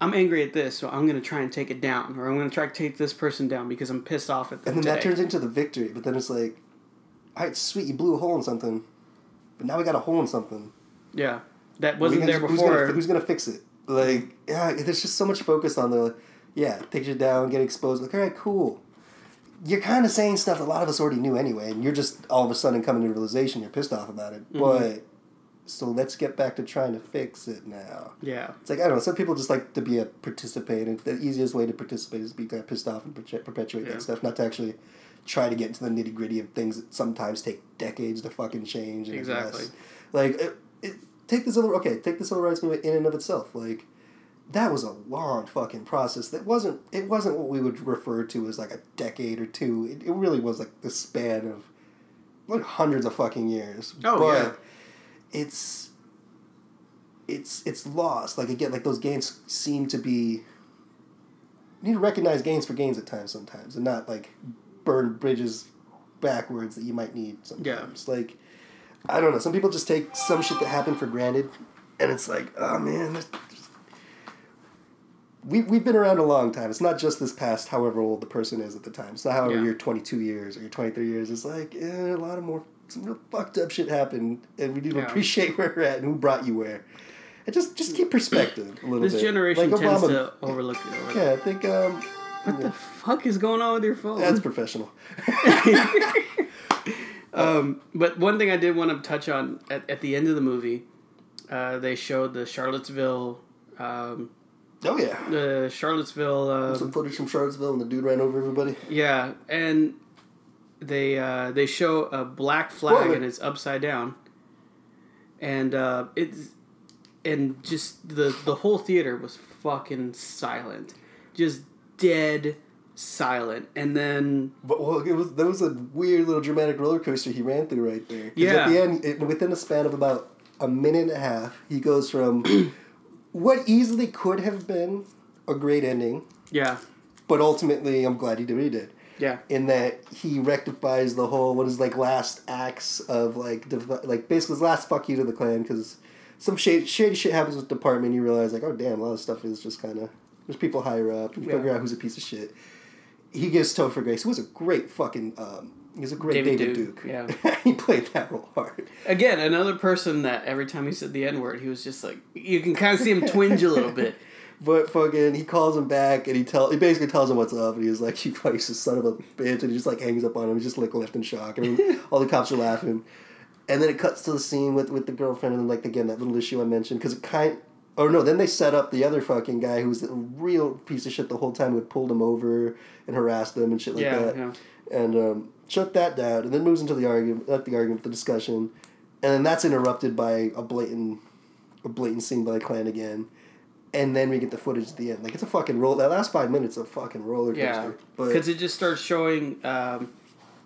I'm angry at this, so I'm gonna try and take it down, or I'm gonna try to take this person down because I'm pissed off at them and then that turns into the victory. But then it's like, all right, sweet, you blew a hole in something, but now we got a hole in something. yeah, that wasn't there who's before. gonna, who's gonna fix it? Like, yeah, there's just so much focus on the, yeah, takes you down, get exposed. Like, all right, cool. You're kind of saying stuff a lot of us already knew anyway, and you're just all of a sudden coming to realization you're pissed off about it. Mhm. But so let's get back to trying to fix it now. yeah, It's like I don't know. Some people just like to be a participant, and the easiest way to participate is to be kind of pissed off and perpetuate Yeah. that stuff, not to actually try to get into the nitty gritty of things that sometimes take decades to fucking change. And Exactly. address. Like, it, it, take the civil okay, take the civil rights movement in and of itself. Like, that was a long fucking process. That wasn't it wasn't what we would refer to as like a decade or two. It, it really was like the span of like hundreds of fucking years. Oh, but yeah. It's it's it's lost. Like again, like those gains seem to be. You need to recognize gains for gains at times sometimes, and not like burn bridges backwards that you might need sometimes. Like I don't know. Some people just take some shit that happened for granted, and it's like, oh man, we we've been around a long time. It's not just this past, however old the person is at the time. It's not however Yeah. you're twenty two years or you're twenty three years. It's like eh, a lot of more some real fucked up shit happened, and we need to Yeah. appreciate [LAUGHS] where we're at and who brought you where. I just just keep perspective a little This bit. This generation Like tends Obama- to overlook it. Overlook. Yeah, I think um, What the fuck is going on with your phone? that's professional. [LAUGHS] [LAUGHS] Um, but one thing I did want to touch on at, at the end of the movie, uh, they showed the Charlottesville, um, Oh yeah. the Charlottesville, Some um, footage from Charlottesville and the dude ran over everybody. yeah, and they uh, they show a black flag and it's upside down, and uh, it's and just the the whole theater was fucking silent, just dead silent, and then But well, it was there was a weird little dramatic roller coaster he ran through right there. Yeah. At the end, it, within a span of about a minute and a half, he goes from [CLEARS THROAT] what easily could have been a great ending, yeah, but ultimately, I'm glad he did what he did. yeah, In that he rectifies the whole what is like last acts of like like basically his last fuck you to the Klan because some shady, shady shit happens with the department. You realize like oh damn, a lot of stuff is just kind of there's people higher up. You Yeah. figure out who's a piece of shit. He gives Topher Grace, who was a great fucking um, he was a great David David, Duke, Duke. yeah. [LAUGHS] he played that role hard. Again, another person that every time he said the N word, he was just like you can kind of see him twinge a little bit. [LAUGHS] But fucking, he calls him back and he tell he basically tells him what's up and he's like, [LAUGHS] "You fucking son of a bitch," and he just like hangs up on him. He's just like left in shock. I mean, all the cops are laughing, and then it cuts to the scene with with the girlfriend and like again that little issue I mentioned because it kind. Or no, then they set up the other fucking guy who was a real piece of shit the whole time who had pulled him over and harassed him and shit like yeah, that. yeah, And um, shut that down and then moves into the argument, not the argument, the discussion. And then that's interrupted by a blatant a blatant scene by the Klan again. And then we get the footage at the end. Like it's a fucking roll. That last five minutes a fucking roller coaster. yeah. Because it just starts showing um,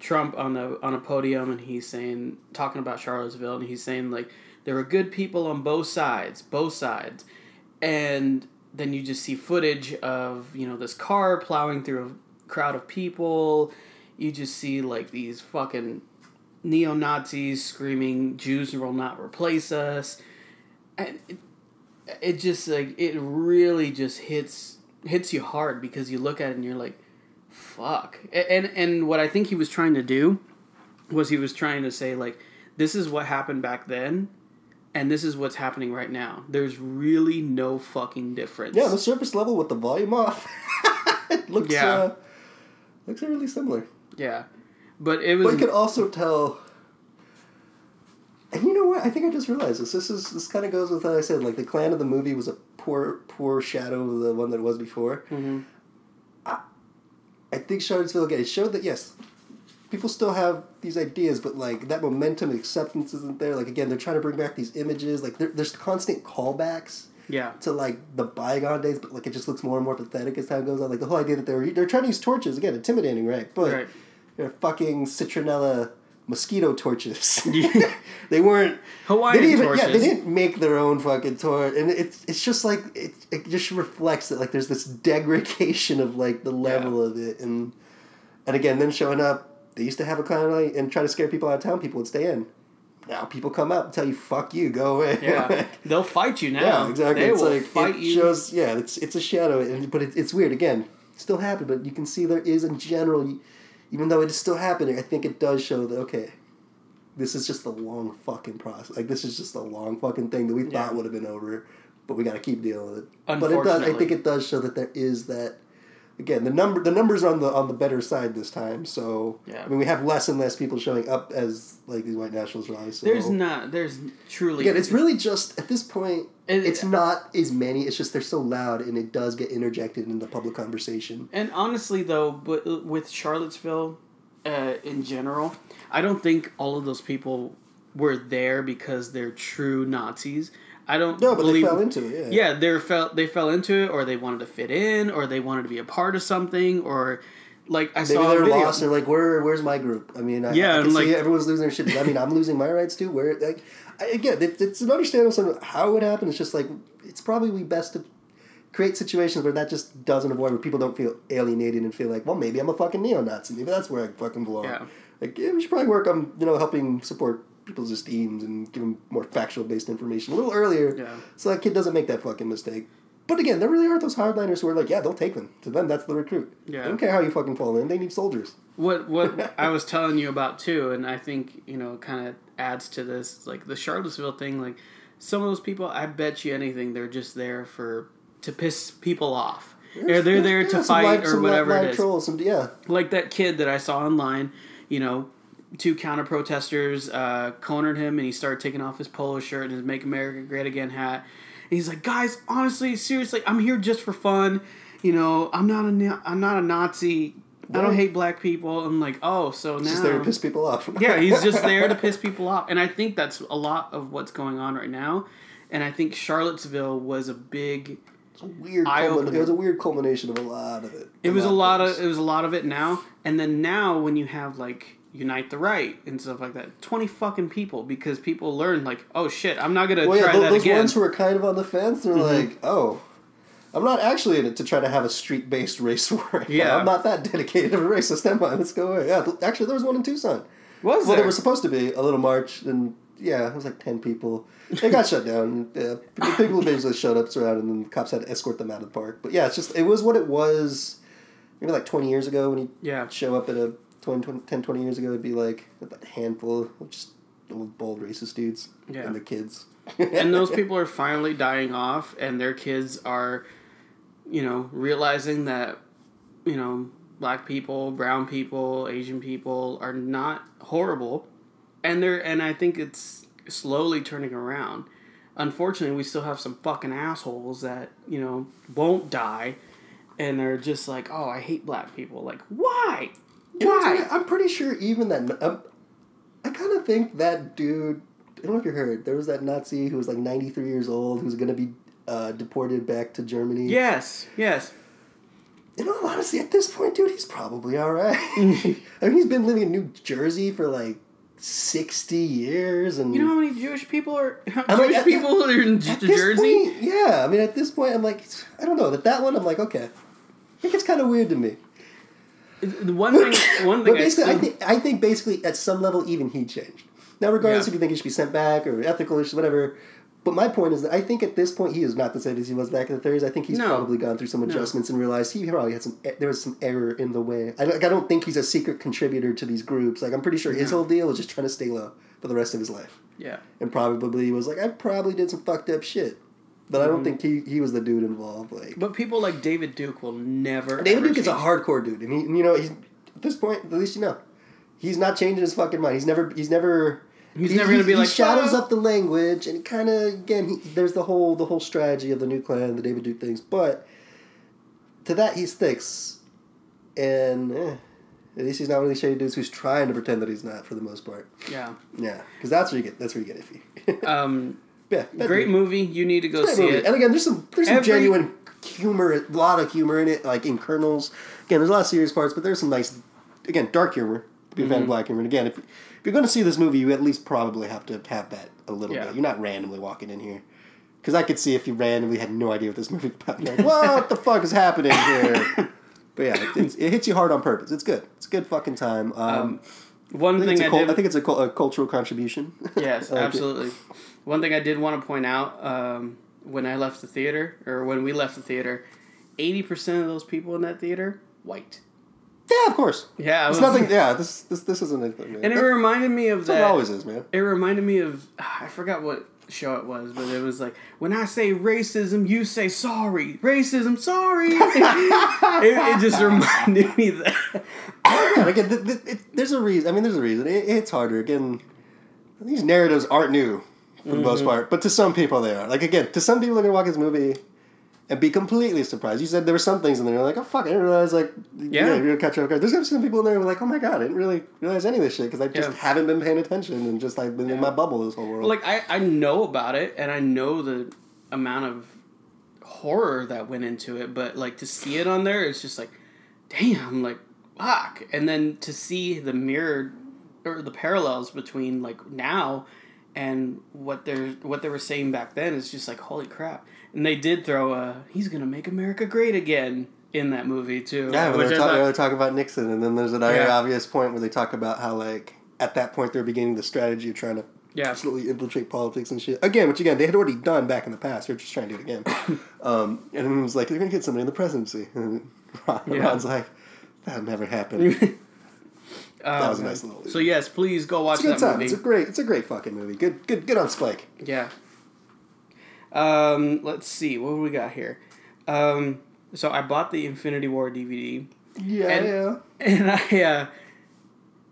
Trump on the on a podium, and he's saying talking about Charlottesville, and he's saying like there were good people on both sides, both sides, and then you just see footage of you know this car plowing through a crowd of people. You just see like these fucking neo Nazis screaming, "Jews will not replace us," and it, it just like it really just hits hits you hard because you look at it and you're like, "Fuck!" And and what I think he was trying to do was he was trying to say like, "This is what happened back then." And this is what's happening right now. There's really no fucking difference. yeah, the surface level with the volume off, it [LAUGHS] looks Yeah. uh, looks really similar. Yeah. But it was But you can also tell. And you know what? I think I just realized this. This is this kind of goes with what I said. Like the Klan of the movie was a poor, poor shadow of the one that it was before. Mhm. I think Charlottesville again. It showed that yes, people still have these ideas, but like that momentum, acceptance isn't there. Like again, they're trying to bring back these images. Like there's constant callbacks Yeah. to like the bygone days, but like it just looks more and more pathetic as time goes on. Like the whole idea that they're they're trying to use torches again, intimidating, right? But Right. They're fucking citronella mosquito torches. [LAUGHS] [LAUGHS] they weren't. Hawaiian they didn't even, torches. Yeah, they didn't make their own fucking torch, and it's it's just like it, it just reflects that like there's this degradation of like the level of it, and and again, then showing up. They used to have a clown night and try to scare people out of town. People would stay in. Now people come out and tell you "fuck you, go away." [LAUGHS] Yeah. They'll fight you now. Yeah, exactly. They it's will like fight it you. shows. Yeah, it's it's a shadow, and, but it, it's weird. Again, still happened, but you can see there is in general, even though it is still happening. I think it does show that okay, this is just a long fucking process. Like this is just a long fucking thing that we Yeah. thought would have been over, but we got to keep dealing with it. But it does. I think it does show that there is that. Again, the number the numbers are on the on the better side this time. So Yeah. I mean, we have less and less people showing up as like these white nationals rise. So. There's not. There's truly. Again, it's really just at this point. It- it's not as many. It's just they're so loud, and it does get interjected into public conversation. And honestly, though, but with Charlottesville, uh, in general, I don't think all of those people were there because they're true Nazis. I don't. No, but believe, they fell into it. Yeah. Yeah, they felt they fell into it, or they wanted to fit in, or they wanted to be a part of something, or like I Maybe saw a they're video. lost. They're like, where? Where's my group? I mean, I, Yeah, I can and, like- see everyone's losing their shit. I mean I'm [LAUGHS] losing my rights too? Where? Like, I, again, it, it's an understandable sort of how it happened. It's just like it's probably best to create situations where that just doesn't avoid, where people don't feel alienated and feel like, well, maybe I'm a fucking neo-Nazi. Maybe that's where I fucking belong. Yeah. Like, yeah, we should probably work on you know helping support people's esteems and give them more factual based information a little earlier, Yeah. so that kid doesn't make that fucking mistake. But again, there really aren't those hardliners who are like, yeah, they'll take them. To them, that's the recruit. Yeah. They don't care how you fucking fall in. They need soldiers. What what [LAUGHS] I was telling you about too, and I think you know kind of adds to this like the Charlottesville thing. Like some of those people, I bet you anything, they're just there for to piss people off. Or they're there to some fight live- or whatever live it is. Trolls, some, yeah. Like that kid that I saw online, you know, two counter protesters uh, cornered him and he started taking off his polo shirt and his Make America Great Again hat. And he's like, guys, honestly, seriously, I'm here just for fun. You know, I'm not a I'm not a Nazi. I don't hate black people. I'm like, oh, so now Just there to piss people off. [LAUGHS] yeah, he's just there to [LAUGHS] piss people off. And I think that's a lot of what's going on right now. And I think Charlottesville was a big weird. Culmin- it was a weird culmination of a lot of it. it was a lot of it was a lot of it now. And then now when you have like Unite the Right and stuff like that, twenty fucking people because people learn like, oh shit, I'm not gonna Well, yeah, try that Well, those again. ones who are kind of on the fence, they're Mhm. like, oh, I'm not actually in it to try to have a street based [LAUGHS] race war. Yeah. [LAUGHS] I'm not that dedicated of a racist. Am I? Let's go away. Yeah, actually, there was one in Tucson. was it? Well, there? there was supposed to be a little march, and yeah, it was like ten people. It got shut down. Yeah, [LAUGHS] people basically showed up, surrounded, and then the cops had to escort them out of the park. But yeah, it's just it was what it was. Maybe like twenty years ago when you yeah. show up at a 20, 20, 10, 20 years ago, it'd be like a handful of just old bald racist dudes Yeah. and the kids. and those [LAUGHS] people are finally dying off and their kids are you know realizing that you know black people brown people asian people are not horrible. And they're and i think it's slowly turning around. Unfortunately we still have some fucking assholes that you know won't die. And they're just like oh i hate black people. Like why You know why? I'm pretty sure even that. Um, I kind of think that dude. I don't know if you heard. There was that Nazi who was like 93 years old who's going to be uh, deported back to Germany. yes yes In all honesty, at this point, dude, he's probably all right. [LAUGHS] [LAUGHS] I mean, he's been living in New Jersey for like 60 years, and you know how many jewish people are I'm like, jewish at- people are in J- jersey point, yeah. I mean, at this point, I'm like, I don't know that that one. I'm like, okay. I think it's kind of weird to me. The one thing, [COUGHS] one thing But I, basically, I, still, think I think basically at some level even he changed. Now, regardless Yeah. if you think he should be sent back or ethical issues, whatever. But my point is that I think at this point he is not the same as he was back in the 30s. I think he's No. probably gone through some adjustments and realized he probably had some there was some error in the way. I don't, like, I don't think he's a secret contributor to these groups. Like I'm pretty sure his No. whole deal was just trying to stay low for the rest of his life, yeah, and probably was like I probably did some fucked up shit. But I don't Mhm. think he, he was the dude involved. Like but people like David Duke will never. David Duke is a hardcore dude, and he, and, you know, he's at this point, at least you know, he's not changing his fucking mind. He's never, he's never, He's he- never gonna he- be he like shadows "Fuck." up the language, and kind of again, he, there's the whole, the whole strategy of the new Klan, the David Duke things, but to that he sticks, and eh, at least he's not one of these shady dudes who's trying to pretend that he's not for the most part. Yeah. Yeah, because that's where you get, that's where you get iffy. [LAUGHS] Um, yeah, great movie. You need to go see movie. it. And again, there's some there's some Every- genuine humor, a lot of humor in it, like in kernels. Again, there's a lot of serious parts, but there's some nice, again, dark humor. To be a fan Mm-hmm. of black humor, and again, if, if you're going to see this movie, you at least probably have to have that a little Yeah. bit. You're not randomly walking in here. Because I could see if you randomly had no idea what this movie was about. You're like, what the [LAUGHS] fuck is happening here? But yeah, it, it's, it hits you hard on purpose. It's good. It's a good fucking time. Um, Um, One I, think thing it's I a cul- did. I think it's a, cul- a cultural contribution. yes, [LAUGHS] I like it. absolutely. One thing I did want to point out um, when I left the theater, or when we left the theater, eighty percent of those people in that theater white. Yeah, of course. Yeah, It's was- nothing. [LAUGHS] Yeah, this this this isn't anything. Man. And it reminded me of that. it always is, man. It reminded me of I forgot what show it was, but it was like when I say racism, you say sorry. Racism, sorry. [LAUGHS] it, it just [LAUGHS] reminded me that. Yeah, again, th- th- it, there's a reason. I mean, there's a reason. It, it's harder. Again, these narratives aren't new for the most mm-hmm. part, but to some people they are. Like again, to some people they're gonna watch this movie and be completely surprised. You said there were some things in there like, oh fuck, I didn't realize like, yeah, Yeah. you're gonna catch up. There's gonna be some people in there who are like, oh my god, I didn't really realize any of this shit because I just Yeah. haven't been paying attention and just like been in my bubble this whole world. Like I, I know about it and I know the amount of horror that went into it, but like to see it on there, it's just like, damn, like fuck. And then to see the mirror or the parallels between like now and what they're what they were saying back then is just like holy crap. And they did throw a he's gonna make America great again in that movie too. Yeah, when they're, I talk, thought- they're talking about Nixon, and then there's another Yeah. obvious point where they talk about how like at that point they're beginning the strategy of trying to yeah. absolutely infiltrate politics and shit. Again, which again they had already done back in the past. They're just trying to do it again. [COUGHS] um, and it was like they're gonna get somebody in the presidency, and [LAUGHS] Ron, Yeah. Ron's like, that never happened. [LAUGHS] that was a nice little- So yes, please go watch It's a good that time. movie. It's a great. It's a great fucking movie. Good. Good. Good on Spike. Yeah. Um, let's see what we got here. Um, so I bought the Infinity War DVD, Yeah, And- yeah. [LAUGHS] and I uh,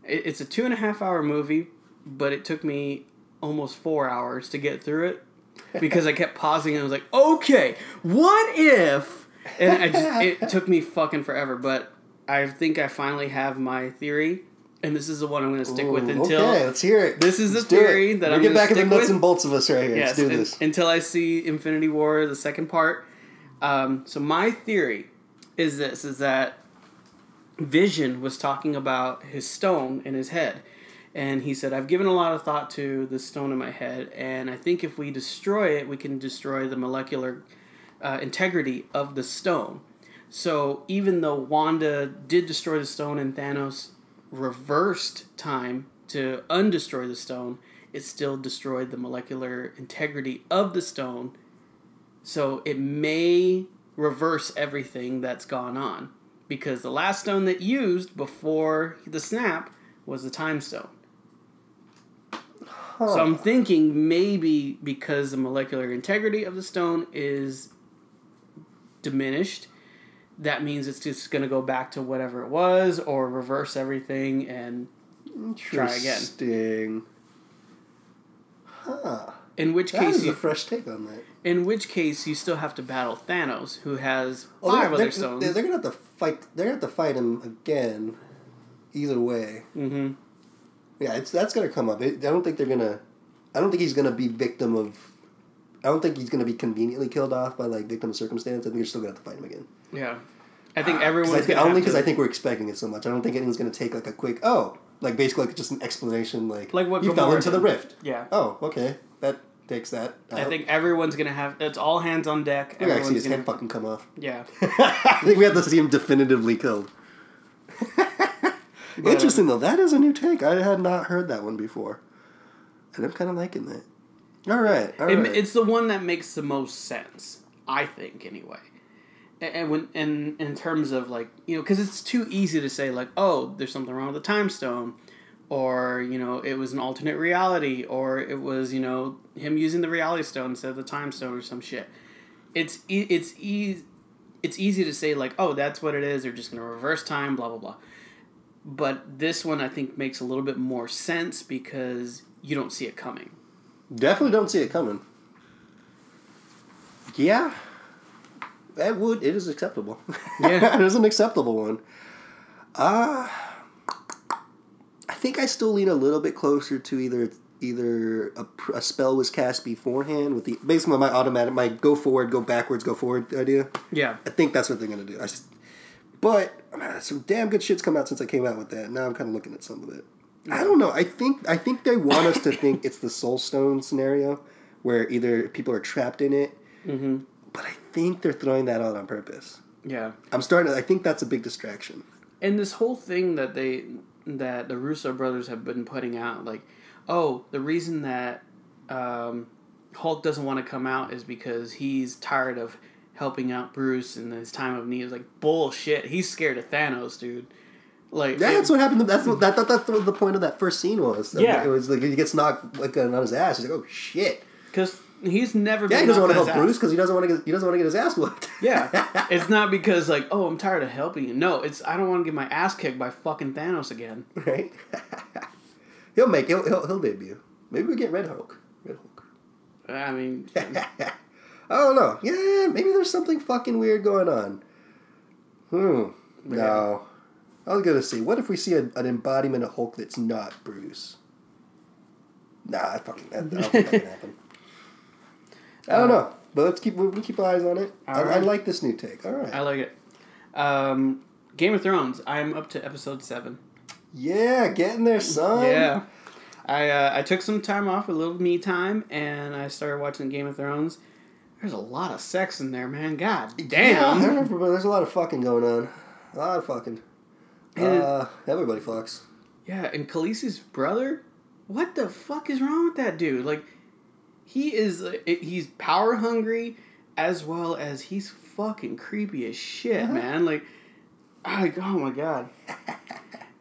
it, it's a two and a half hour movie, but it took me almost four hours to get through it [LAUGHS] because I kept pausing and I was like, okay, what if? And I just it [LAUGHS] took me fucking forever, but I think I finally have my theory, and this is the one I'm going to stick with until okay, let's hear it. this is the Let's do theory that we I'm get gonna get back in the nuts with. and bolts of us right here. Yes, let's do this. until I see Infinity War, the second part. Um, so my theory is this: is that Vision was talking about his stone in his head, and he said, "I've given a lot of thought to the stone in my head, and I think if we destroy it, we can destroy the molecular uh, integrity of the stone." So even though Wanda did destroy the stone and Thanos reversed time to undestroy the stone, it still destroyed the molecular integrity of the stone. So it may reverse everything that's gone on. Because the last stone that used before the snap was the time stone. So I'm thinking maybe because the molecular integrity of the stone is diminished, that means it's just going to go back to whatever it was or reverse everything and try again. Interesting. Huh. in which That case is you, a fresh take on that. in which case you still have to battle Thanos who has Oh, five they're, other they're, stones. They're, gonna have to fight. They're gonna have to fight him again. Either way, mm-hmm. yeah, it's that's gonna come up. I don't think they're gonna. I don't think he's gonna be victim of. I don't think he's gonna be conveniently killed off by like victim of circumstance. I think you're still gonna have to fight him again. Yeah. I think everyone's I think, only because to- I think we're expecting it so much. I don't think anyone's gonna take like a quick oh, like basically like just an explanation like Like what you fell Gamora into the rift. Yeah. Oh, okay, that takes that. I out. think everyone's gonna have it's all hands on deck. we gotta see his gonna head fucking come off. Yeah. [LAUGHS] I think we have to see him definitively killed. [LAUGHS] Interesting um, though, that is a new take. I had not heard that one before, and I'm kind of liking that. All right, all It, right. It's the one that makes the most sense, I think, anyway. And, when and in terms of like you know, because it's too easy to say like, oh, there's something wrong with the time stone, or you know, it was an alternate reality, or it was you know him using the reality stone instead of the time stone or some shit. It's e- it's easy. It's easy to say like, oh, that's what it is. They're just gonna reverse time, blah blah blah. But this one I think makes a little bit more sense because you don't see it coming. Definitely don't see it coming. Yeah, that would it is acceptable. [LAUGHS] Yeah. it is an acceptable one. Uh I think I still lean a little bit closer to either either a, a spell was cast beforehand with the basically my automatic my go forward go backwards go forward idea. Yeah. I think that's what they're gonna do. I just, but man, some damn good shit's come out since I came out with that. Now I'm kind of looking at some of it. I don't know. I think I think they want us to think it's the Soul Stone scenario, where either people are trapped in it, Mm-hmm. But I think they're throwing that out on purpose. Yeah. I'm starting. To, I think that's a big distraction. and this whole thing that they that the Russo brothers have been putting out, like, oh, the reason that um, Hulk doesn't want to come out is because he's tired of helping out Bruce in his time of need. It's like bullshit. He's scared of Thanos, dude. Like, Yeah, it- that's what happened. That's what that, that that's what the point of that first scene was. Yeah. it was like he gets knocked like on his ass. He's like, oh shit. because he's never. Yeah, been he doesn't want to help Bruce because he doesn't want to get he doesn't want to get his ass whooped. [LAUGHS] Yeah, it's not because like, oh, I'm tired of helping you. No, it's I don't want to get my ass kicked by fucking Thanos again. right. [LAUGHS] he'll make he'll, he'll he'll debut. Maybe we get Red Hulk. Red Hulk. I mean, [LAUGHS] I don't know. Yeah, maybe there's something fucking weird going on. Hmm. No. I was gonna say, what if we see a, an embodiment of Hulk that's not Bruce? Nah, that fucking. That, I that can happen. I don't know, but let's keep we'll keep eyes on it. I, All I like this new take. All right. I like it. Um, Game of Thrones. I'm up to episode seven. yeah, getting there, son. yeah, I uh, I took some time off, a little me time, and I started watching Game of Thrones. There's a lot of sex in there, man. God damn. but there's a lot of fucking going on. A lot of fucking. And- Uh, everybody fucks. Yeah, and Khaleesi's brother. What the fuck is wrong with that dude? Like, he is uh, he's power hungry as well as he's fucking creepy as shit, Uh-huh. man. Like, I, oh my god. [LAUGHS]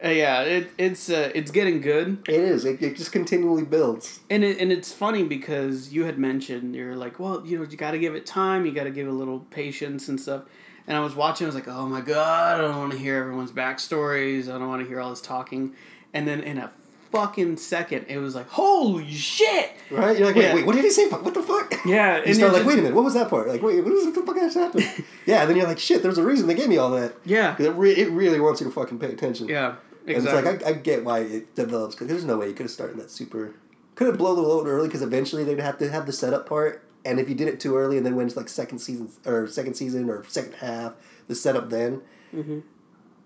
Uh, yeah, it, it's uh, it's getting good, It is. It, it just continually builds. and it, and it's funny because you had mentioned you're like, well, you know, you got to give it time, you got to give it a little patience and stuff. And I was watching, I was like, oh my god, I don't want to hear everyone's backstories. I don't want to hear all this talking. And then in a fucking second, it was like, holy shit! Right? You're like, wait, Yeah. wait, what did he say? What the fuck? Yeah, [LAUGHS] You and start like, just- wait a minute, what was that part? Like, wait, what, is, what the fuck just happened? [LAUGHS] yeah, and then you're like, shit, there's a reason they gave me all that. Yeah, 'Cause It, re- it really wants you to fucking pay attention. yeah, Exactly. And it's like, I, I get why it develops, because there's no way you could have started that super. Could have blown the load early, because eventually they'd have to have the setup part. And if you did it too early and then went to like second season, or second season, or second half, the setup then, Mhm.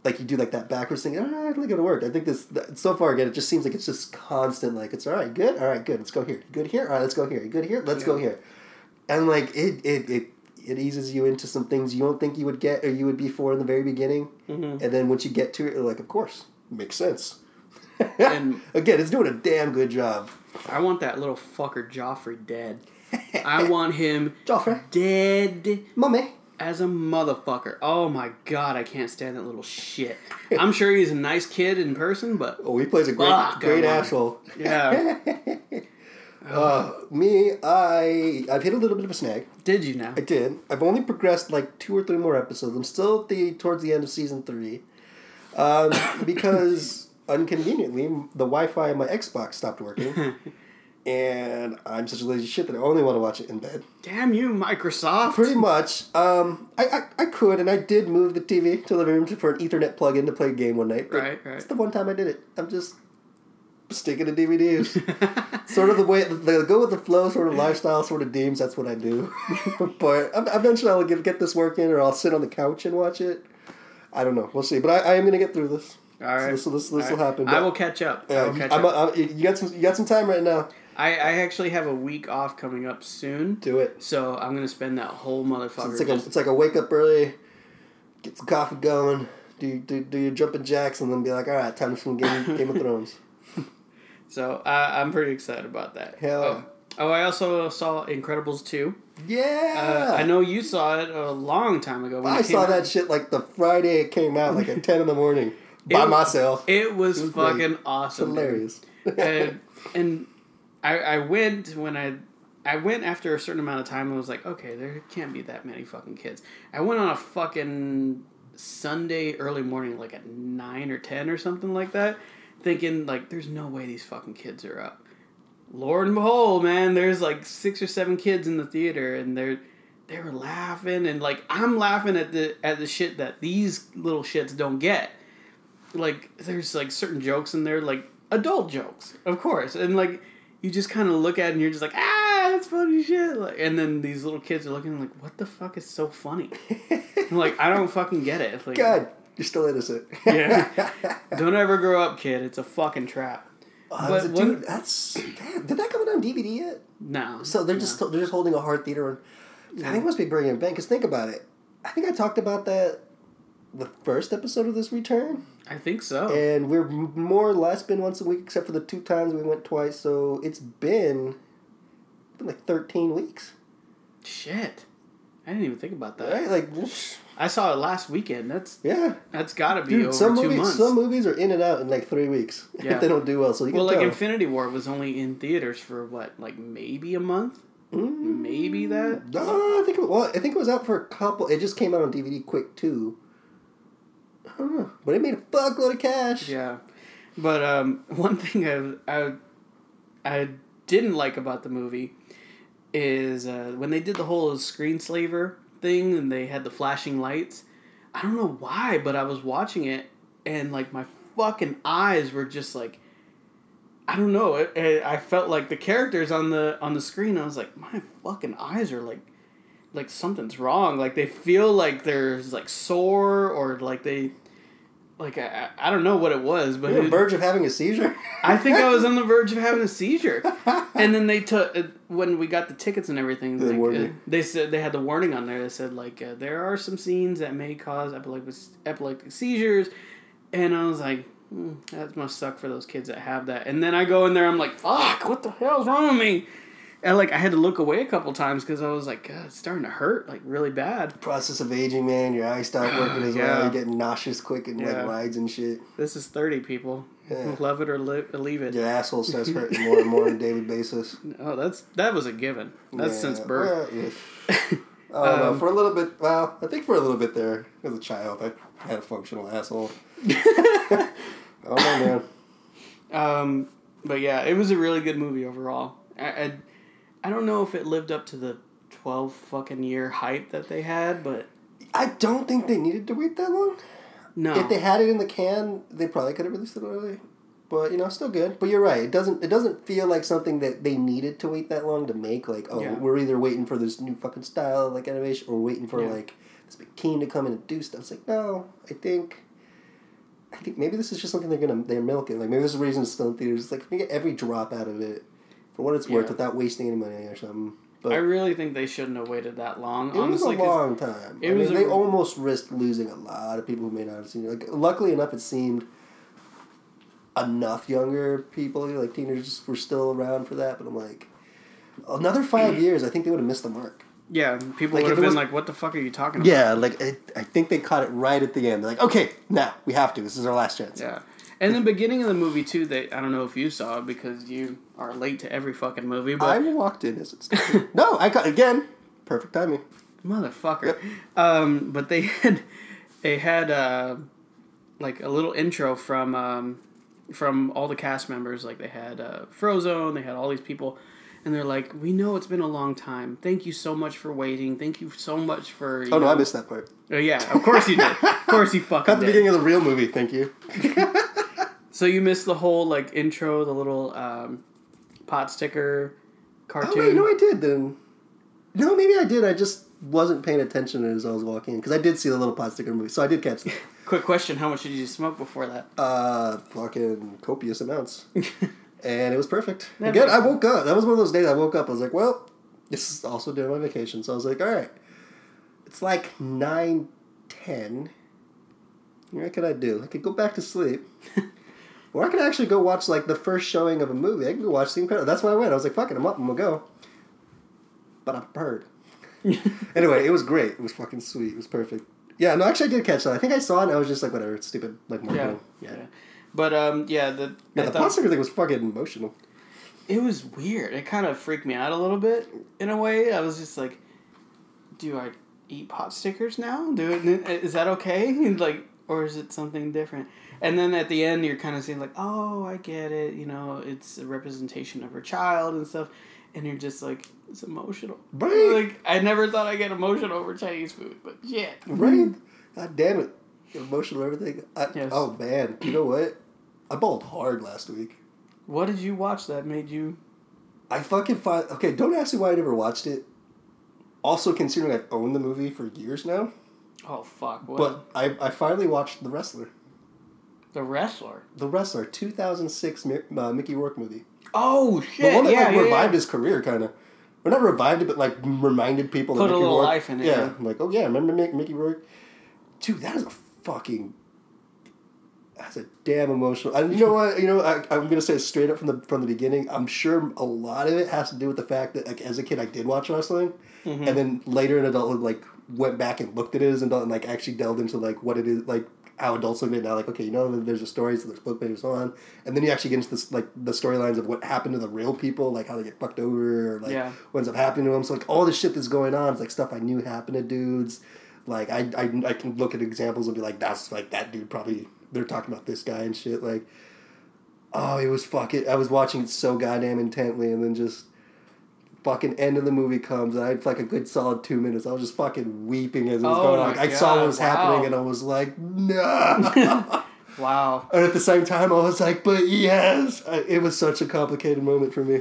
Like you do like that backwards thing, ah, I don't think it'll work. I think this, th- so far again, it just seems like it's just constant, like, it's all right, good, all right, good, let's go here. Good here, all right, let's go here. Good here, let's go here. And like, it, it, it, it eases you into some things you don't think you would get or you would be for in the very beginning. Mhm. And then once you get to it, you're like, of course, makes sense. [LAUGHS] And- again, it's doing a damn good job. I want that little fucker Joffrey dead. [LAUGHS] I want him Joffrey, dead mommy. As a motherfucker. Oh my god, I can't stand that little shit. I'm sure he's a nice kid in person, but Oh, he plays a great, Fuck, great asshole. yeah. [LAUGHS] Uh, me, I, I've hit a little bit of a snag. Did you now? I did. I've only progressed like two or three more episodes. I'm still at the towards the end of season three, um, [LAUGHS] because inconveniently the Wi-Fi on my Xbox stopped working, [LAUGHS] and I'm such a lazy shit that I only want to watch it in bed. Damn you, Microsoft. Pretty much. Um, I, I, I could, and I did move the TV to the living room for an Ethernet plug-in to play a game one night. but Right, right. It's the one time I did it. I'm just sticking to DVDs. [LAUGHS] sort of the way the go with the flow sort of lifestyle sort of deems that's what I do. [LAUGHS] but ev- eventually I'll get, get this working, or I'll sit on the couch and watch it. I don't know. We'll see. But I, I am gonna get through this. All right. So this, this, this will right. happen. I will catch up. I Yeah, will catch I'm, up. I'm- you got some. You got some time right now. I, I actually have a week off coming up soon, Do it. so I'm gonna spend that whole motherfucker. So it's like a, it's like a wake up early, get some coffee going, do do, do your jumping jacks, and then be like, all right, time for some Game, [LAUGHS] Game of Thrones. so I, I'm pretty excited about that. Hell. Oh, oh, I also saw Incredibles two. Yeah. Uh, I know you saw it a long time ago. When I saw out. that shit like the Friday it came out, like at [LAUGHS] ten in the morning, by It- myself. It was, It was fucking It's awesome. hilarious. and and I I went when I I went after a certain amount of time and was like, okay, there can't be that many fucking kids. I went on a fucking Sunday early morning, like at nine or ten or something like that, thinking like, there's no way these fucking kids are up. Lord and behold, man, there's like six or seven kids in the theater, and they're they were laughing and like I'm laughing at the at the shit that these little shits don't get. Like there's like certain jokes in there, like adult jokes, of course, and like you just kind of look at it and you're just like, ah, that's funny shit. Like, and then these little kids are looking like, what the fuck is so funny? [LAUGHS] Like, I don't fucking get it. Like, God, you're still innocent. Yeah. [LAUGHS] don't ever grow up, kid. It's a fucking trap. Uh, But dude, that's damn. Did that come out on DVD yet? No. So they're just they're just holding a hard theater. On, I think it must be bringing it back. Cause think about it. I think I talked about that the first episode of this return, I think so. and we've more or less been once a week, except for the two times we went twice. So it's been been like thirteen weeks, Shit. I didn't even think about that. right? Like, I saw it last weekend. That's yeah, that's got to be dude. over Some two movies, months. some movies are in and out in like three weeks [LAUGHS] Yeah. if they don't do well. So you well, can like tell. Infinity War was only in theaters for what, like maybe a month? Mm. Maybe that. No, I think it, well, I think it was out for a couple. It just came out on DVD quick too. But it made a fuckload of cash. Yeah, but um, [LAUGHS] one thing I, I I didn't like about the movie is uh, when they did the whole screenslaver thing and they had the flashing lights. I don't know why, but I was watching it and like my fucking eyes were just like. I don't know. It, it, I felt like the characters on the on the screen. I was like, my fucking eyes are like, like something's wrong. Like they feel like there's like sore or like they, like I, I don't know what it was, but on it- the verge of having a seizure. [LAUGHS] I think I was on the verge of having a seizure. [LAUGHS] And then they took uh, when we got the tickets and everything. They like, uh, they said they had the warning on there that said like uh, there are some scenes that may cause epileptic epileptic seizures, and I was like. "Hmm, that must suck for those kids that have that. And then I go in there, I'm like, "Fuck! What the hell's wrong with me?" And like I had to look away a couple times because I was like, God, it's starting to hurt like really bad. Process of aging, man. Your eyes start [SIGHS] working as Yeah. well. You're getting nauseous quick and Yeah. like rides and shit. This is thirty people. Yeah. Love it or, li- leave it. Your asshole starts [LAUGHS] hurting more and more on a daily basis. Oh, that's that was a given. That's since birth. well, yeah. [LAUGHS] I don't know. Um, For a little bit, well, I think for a little bit there, as a child, I had a functional asshole. [LAUGHS] oh man. Um, but yeah, it was a really good movie overall. I, I, I don't know if it lived up to the twelve fucking year hype that they had, but I don't think they needed to wait that long. no. If they had it in the can, they probably could have released it early. But you know, still good. But you're right. It doesn't. It doesn't feel like something that they needed to wait that long to make. Like, oh, Yeah. we're either waiting for this new fucking style like animation, or waiting for Yeah. like this big team to come in and do stuff. It's like, no, I think. I think maybe this is just something they're gonna they're milking. Like maybe there's a reason it's still in theaters. It's like we get every drop out of it for what it's worth Yeah. without wasting any money or something. But I really think they shouldn't have waited that long. it was a long time. it I was mean, a- they almost risked losing a lot of people who may not have seen it. Like, luckily enough, it seemed enough younger people, like teenagers, were still around for that. But I'm like, another five years, I think they would have missed the mark. yeah, people Like, would have it been was- like, "What the fuck are you talking about?" Yeah, like I, I think they caught it right at the end. They're like, okay, now we have to. This is our last chance. Yeah. And the beginning of the movie too, they I don't know if you saw it because you are late to every fucking movie, but I walked in as it started. [LAUGHS] no, I got again. Perfect timing. motherfucker. Yep. Um, but they [LAUGHS] had they had uh, like a little intro from um, from all the cast members. Like they had uh, Frozone, they had all these people, and they're like, "We know it's been a long time. Thank you so much for waiting. Thank you so much for." Oh no, I missed that part. Oh yeah, of course you did. Of course you [LAUGHS] fucking Cut the did. beginning of the real movie. Thank you. So you missed the whole like intro, the little um, pot sticker cartoon. Oh wait, no, I did then. No, maybe I did. I just wasn't paying attention as I was walking because I did see the little pot sticker movie, so I did catch that. [LAUGHS] Quick question: How much did you smoke before that? Uh, fucking copious amounts, [LAUGHS] and it was perfect. That Again, I woke up. That was one of those days I woke up. I was like, well, this is also during my vacation, so I was like, all right, it's like nine ten. What can I do? I could go back to sleep. [LAUGHS] Or I could actually go watch like the first showing of a movie. I can go watch The Incredibles. That's why I went. I was like, fuck it, I'm up, I'm gonna go. But I'm bird. [LAUGHS] anyway, it was great. It was fucking sweet. It was perfect. Yeah, no, actually I did catch that. I think I saw it and I was just like, whatever, it's stupid. Like Yeah. marketing. yeah. Yeah. But um, yeah, the Yeah, I the thought- pot sticker thing was fucking emotional. it was weird. It kind of freaked me out a little bit in a way. I was just like, do I eat pot stickers now? Do it, is that okay? [LAUGHS] like, or is it something different? And then at the end, you're kind of saying like, oh, I get it. You know, it's a representation of her child and stuff. And you're just like, it's emotional. Right. Like, I never thought I'd get emotional over Chinese food, but shit. Right? God damn it. Emotional everything. I, Yes. Oh man, you know what? I bawled hard last week. What did you watch that made you? I fucking find okay. Don't ask me why I never watched it. Also, considering I've owned the movie for years now, Oh fuck! What? but I, I finally watched The Wrestler. The wrestler. The Wrestler, two thousand six uh, Mickey Rourke movie. Oh shit! The one that yeah, like yeah, revived yeah. his career, kind of. Or not revived it, but like reminded people. Put that a Mickey little Rourke, life in it, Yeah, like, oh yeah, remember Mickey Rourke? Dude, that is a fucking. That's a damn emotional. And you know what? You know, I, I'm gonna say straight up from the from the beginning. I'm sure a lot of it has to do with the fact that, like, as a kid, I did watch wrestling, Mm-hmm. and then later in adulthood, like, went back and looked at it as an adult and like actually delved into like what it is, like how adults look at it now. Like, okay, you know, there's a story, so there's book pages so on, and then you actually get into this like the storylines of what happened to the real people, like how they get fucked over, or like Yeah. what ends up happening to them. So like all this shit that's going on, it's like stuff I knew happened to dudes. Like I, I, I can look at examples and be like, that's like that dude probably they're talking about this guy and shit. Like, oh, it was fucking. I was watching it so goddamn intently, and then just fucking end of the movie comes, and I had like a good solid two minutes. I was just fucking weeping as it was Oh going. Like, I saw what was wow. happening, and I was like, no. [LAUGHS] Wow! and at the same time, I was like, but yes. It was such a complicated moment for me.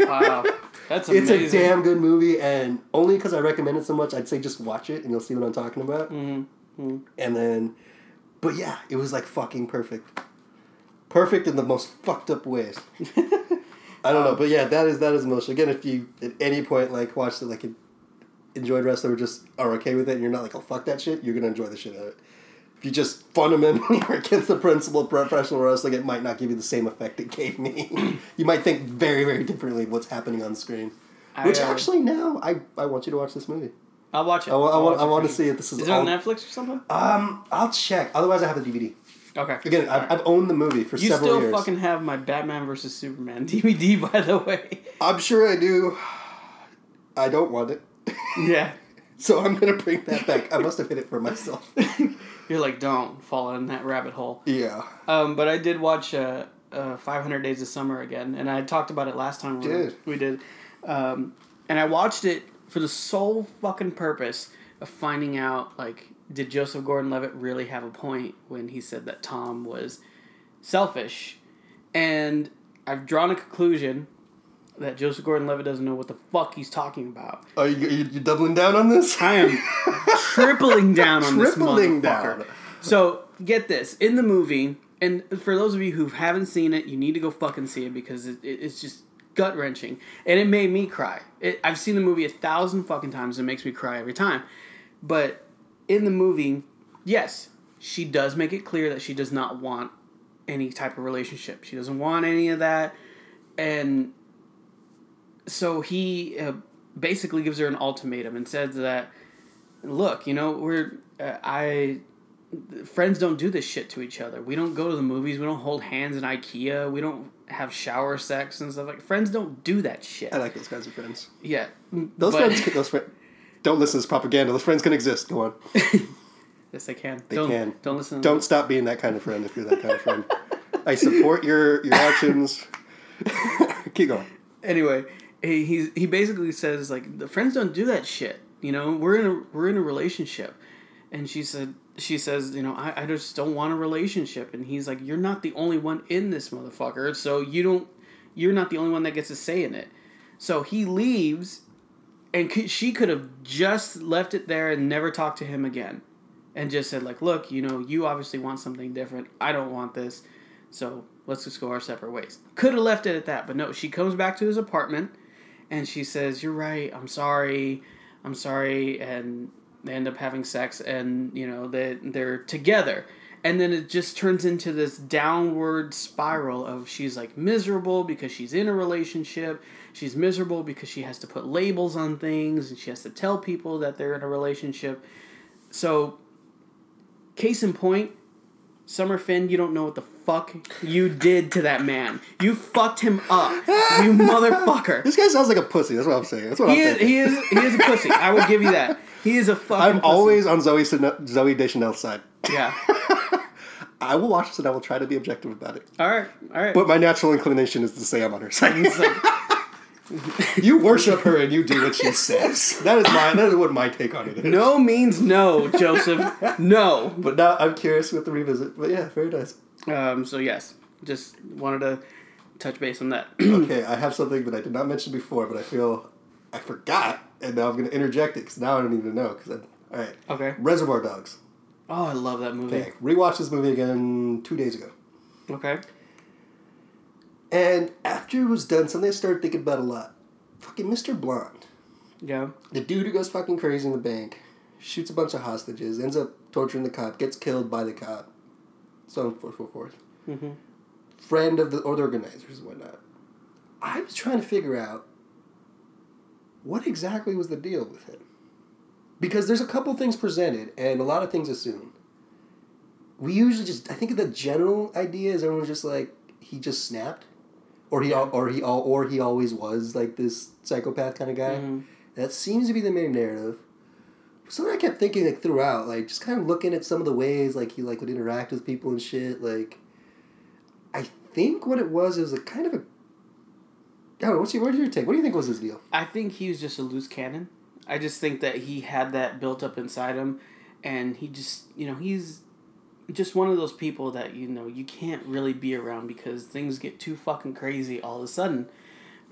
Wow! That's [LAUGHS] It's a damn good movie, and only because I recommend it so much, I'd say just watch it and you'll see what I'm talking about. Mm-hmm. And then, but yeah, it was like fucking perfect. Perfect in the most fucked up ways. [LAUGHS] I don't know, but yeah, that is that is emotional. Again, if you at any point like watched it, like enjoyed wrestling or just are okay with it, and you're not like, oh fuck that shit, you're gonna enjoy the shit out of it. If you just fundamentally are [LAUGHS] against the principle of professional wrestling, it might not give you the same effect it gave me. [CLEARS THROAT] you might think very very differently of what's happening on the screen. I, Which uh, actually now I, I want you to watch this movie. I'll watch it. I, wa- I I'll want watch I want to see if this is, Is it on Netflix or something? Um, I'll check. Otherwise, I have the DVD. Okay. Again, I've, I've owned the movie for You several years. You still fucking have my Batman versus Superman [LAUGHS] DVD, by the way. I'm sure I do. I don't want it, yeah. [LAUGHS] so I'm gonna bring that back. I must have hit it for myself. [LAUGHS] You're like, don't fall in that rabbit hole. yeah, Um, but I did watch uh, uh, 500 Days of Summer again, and I talked about it last time. we Did. We did. Um, and I watched it for the sole fucking purpose of finding out, like, did Joseph Gordon-Levitt really have a point when he said that Tom was selfish? And I've drawn a conclusion that Joseph Gordon-Levitt doesn't know what the fuck he's talking about. are you, you, you doubling down on this? I am tripling down on this Tripling motherfucker. down. So get this in the movie, and for those of you who haven't seen it, you need to go fucking see it because it, it, it's just gut wrenching, and it made me cry. It, I've seen the movie a thousand fucking times. And it makes me cry every time. But in the movie, yes, she does make it clear that she does not want any type of relationship. She doesn't want any of that, and so he uh, basically gives her an ultimatum and says that, look, you know, we're uh, I friends don't do this shit to each other. We don't go to the movies. We don't hold hands in IKEA. We don't have shower sex and stuff like. Friends don't do that shit. I like those kinds of friends. Yeah, Those but- friends, those friends. Don't listen to this propaganda. The friends can exist. Go on. [LAUGHS] yes, they can. They don't, can. Don't listen. Don't stop being that kind of friend if you're that kind of friend. I support your your actions. [LAUGHS] Keep going. anyway, he he's, he basically says like the friends don't do that shit. You know, we're in a we're in a relationship, and she said she says you know I, I just don't want a relationship, and he's like you're not the only one in this motherfucker, so you don't you're not the only one that gets a say in it. So he leaves, and she could have just left it there and never talked to him again, and just said like look you know you obviously want something different. I don't want this. So let's just go our separate ways. Could have left it at that, but no, she comes back to his apartment and she says, You're right, I'm sorry, I'm sorry, and they end up having sex and, you know, they they're together. And then it just turns into this downward spiral of she's like miserable because she's in a relationship. She's miserable because she has to put labels on things and she has to tell people that they're in a relationship. So, case in point, Summer Finn, you don't know what the fuck you did to that man. You fucked him up, you [LAUGHS] motherfucker. This guy sounds like a pussy. That's what I'm saying. That's what He I'm is, thinking. he is, he is a pussy. I will give you that. He is a [LAUGHS] fucking. I'm pussy. always on Zooey Zooey Deschanel's side. Yeah. [LAUGHS] I will watch this and I will try to be objective about it. All right. All right. But my natural inclination is to say I'm on her side. [LAUGHS] You worship her and you do what she says. That is my that is what my take on it is. no means no, Joseph. No. But now I'm curious with the revisit. But yeah, very nice. Um. So yes, just wanted to touch base on that. [CLEARS THROAT] Okay, I have something that I did not mention before, but I feel I forgot, and now I'm going to interject it because now I don't even know. Because all right, okay. Reservoir Dogs. Oh, I love that movie. Okay, rewatched this movie again two days ago, Okay. and after it was done, something I started thinking about a lot. Fucking Mr. Blonde, Yeah. the dude who goes fucking crazy in the bank, shoots a bunch of hostages, ends up torturing the cop, gets killed by the cop, so on and forth, so forth. Mm-hmm. friend of the or the organizers and whatnot. I was trying to figure out what exactly was the deal with him. Because there's a couple things presented and a lot of things assumed. We usually just I think the general idea is everyone's just like he just snapped. Or he or he or he always was like this psychopath kind of guy. Mhm. That seems to be the main narrative. Something I kept thinking like throughout, like just kind of looking at some of the ways like he like would interact with people and shit. Like, I think what it was is a kind of a. I don't know. What's your what's your take? What do you think was his deal? I think he was just a loose cannon. I just think that he had that built up inside him, and he just, you know, he's just one of those people that you know you can't really be around because things get too fucking crazy all of a sudden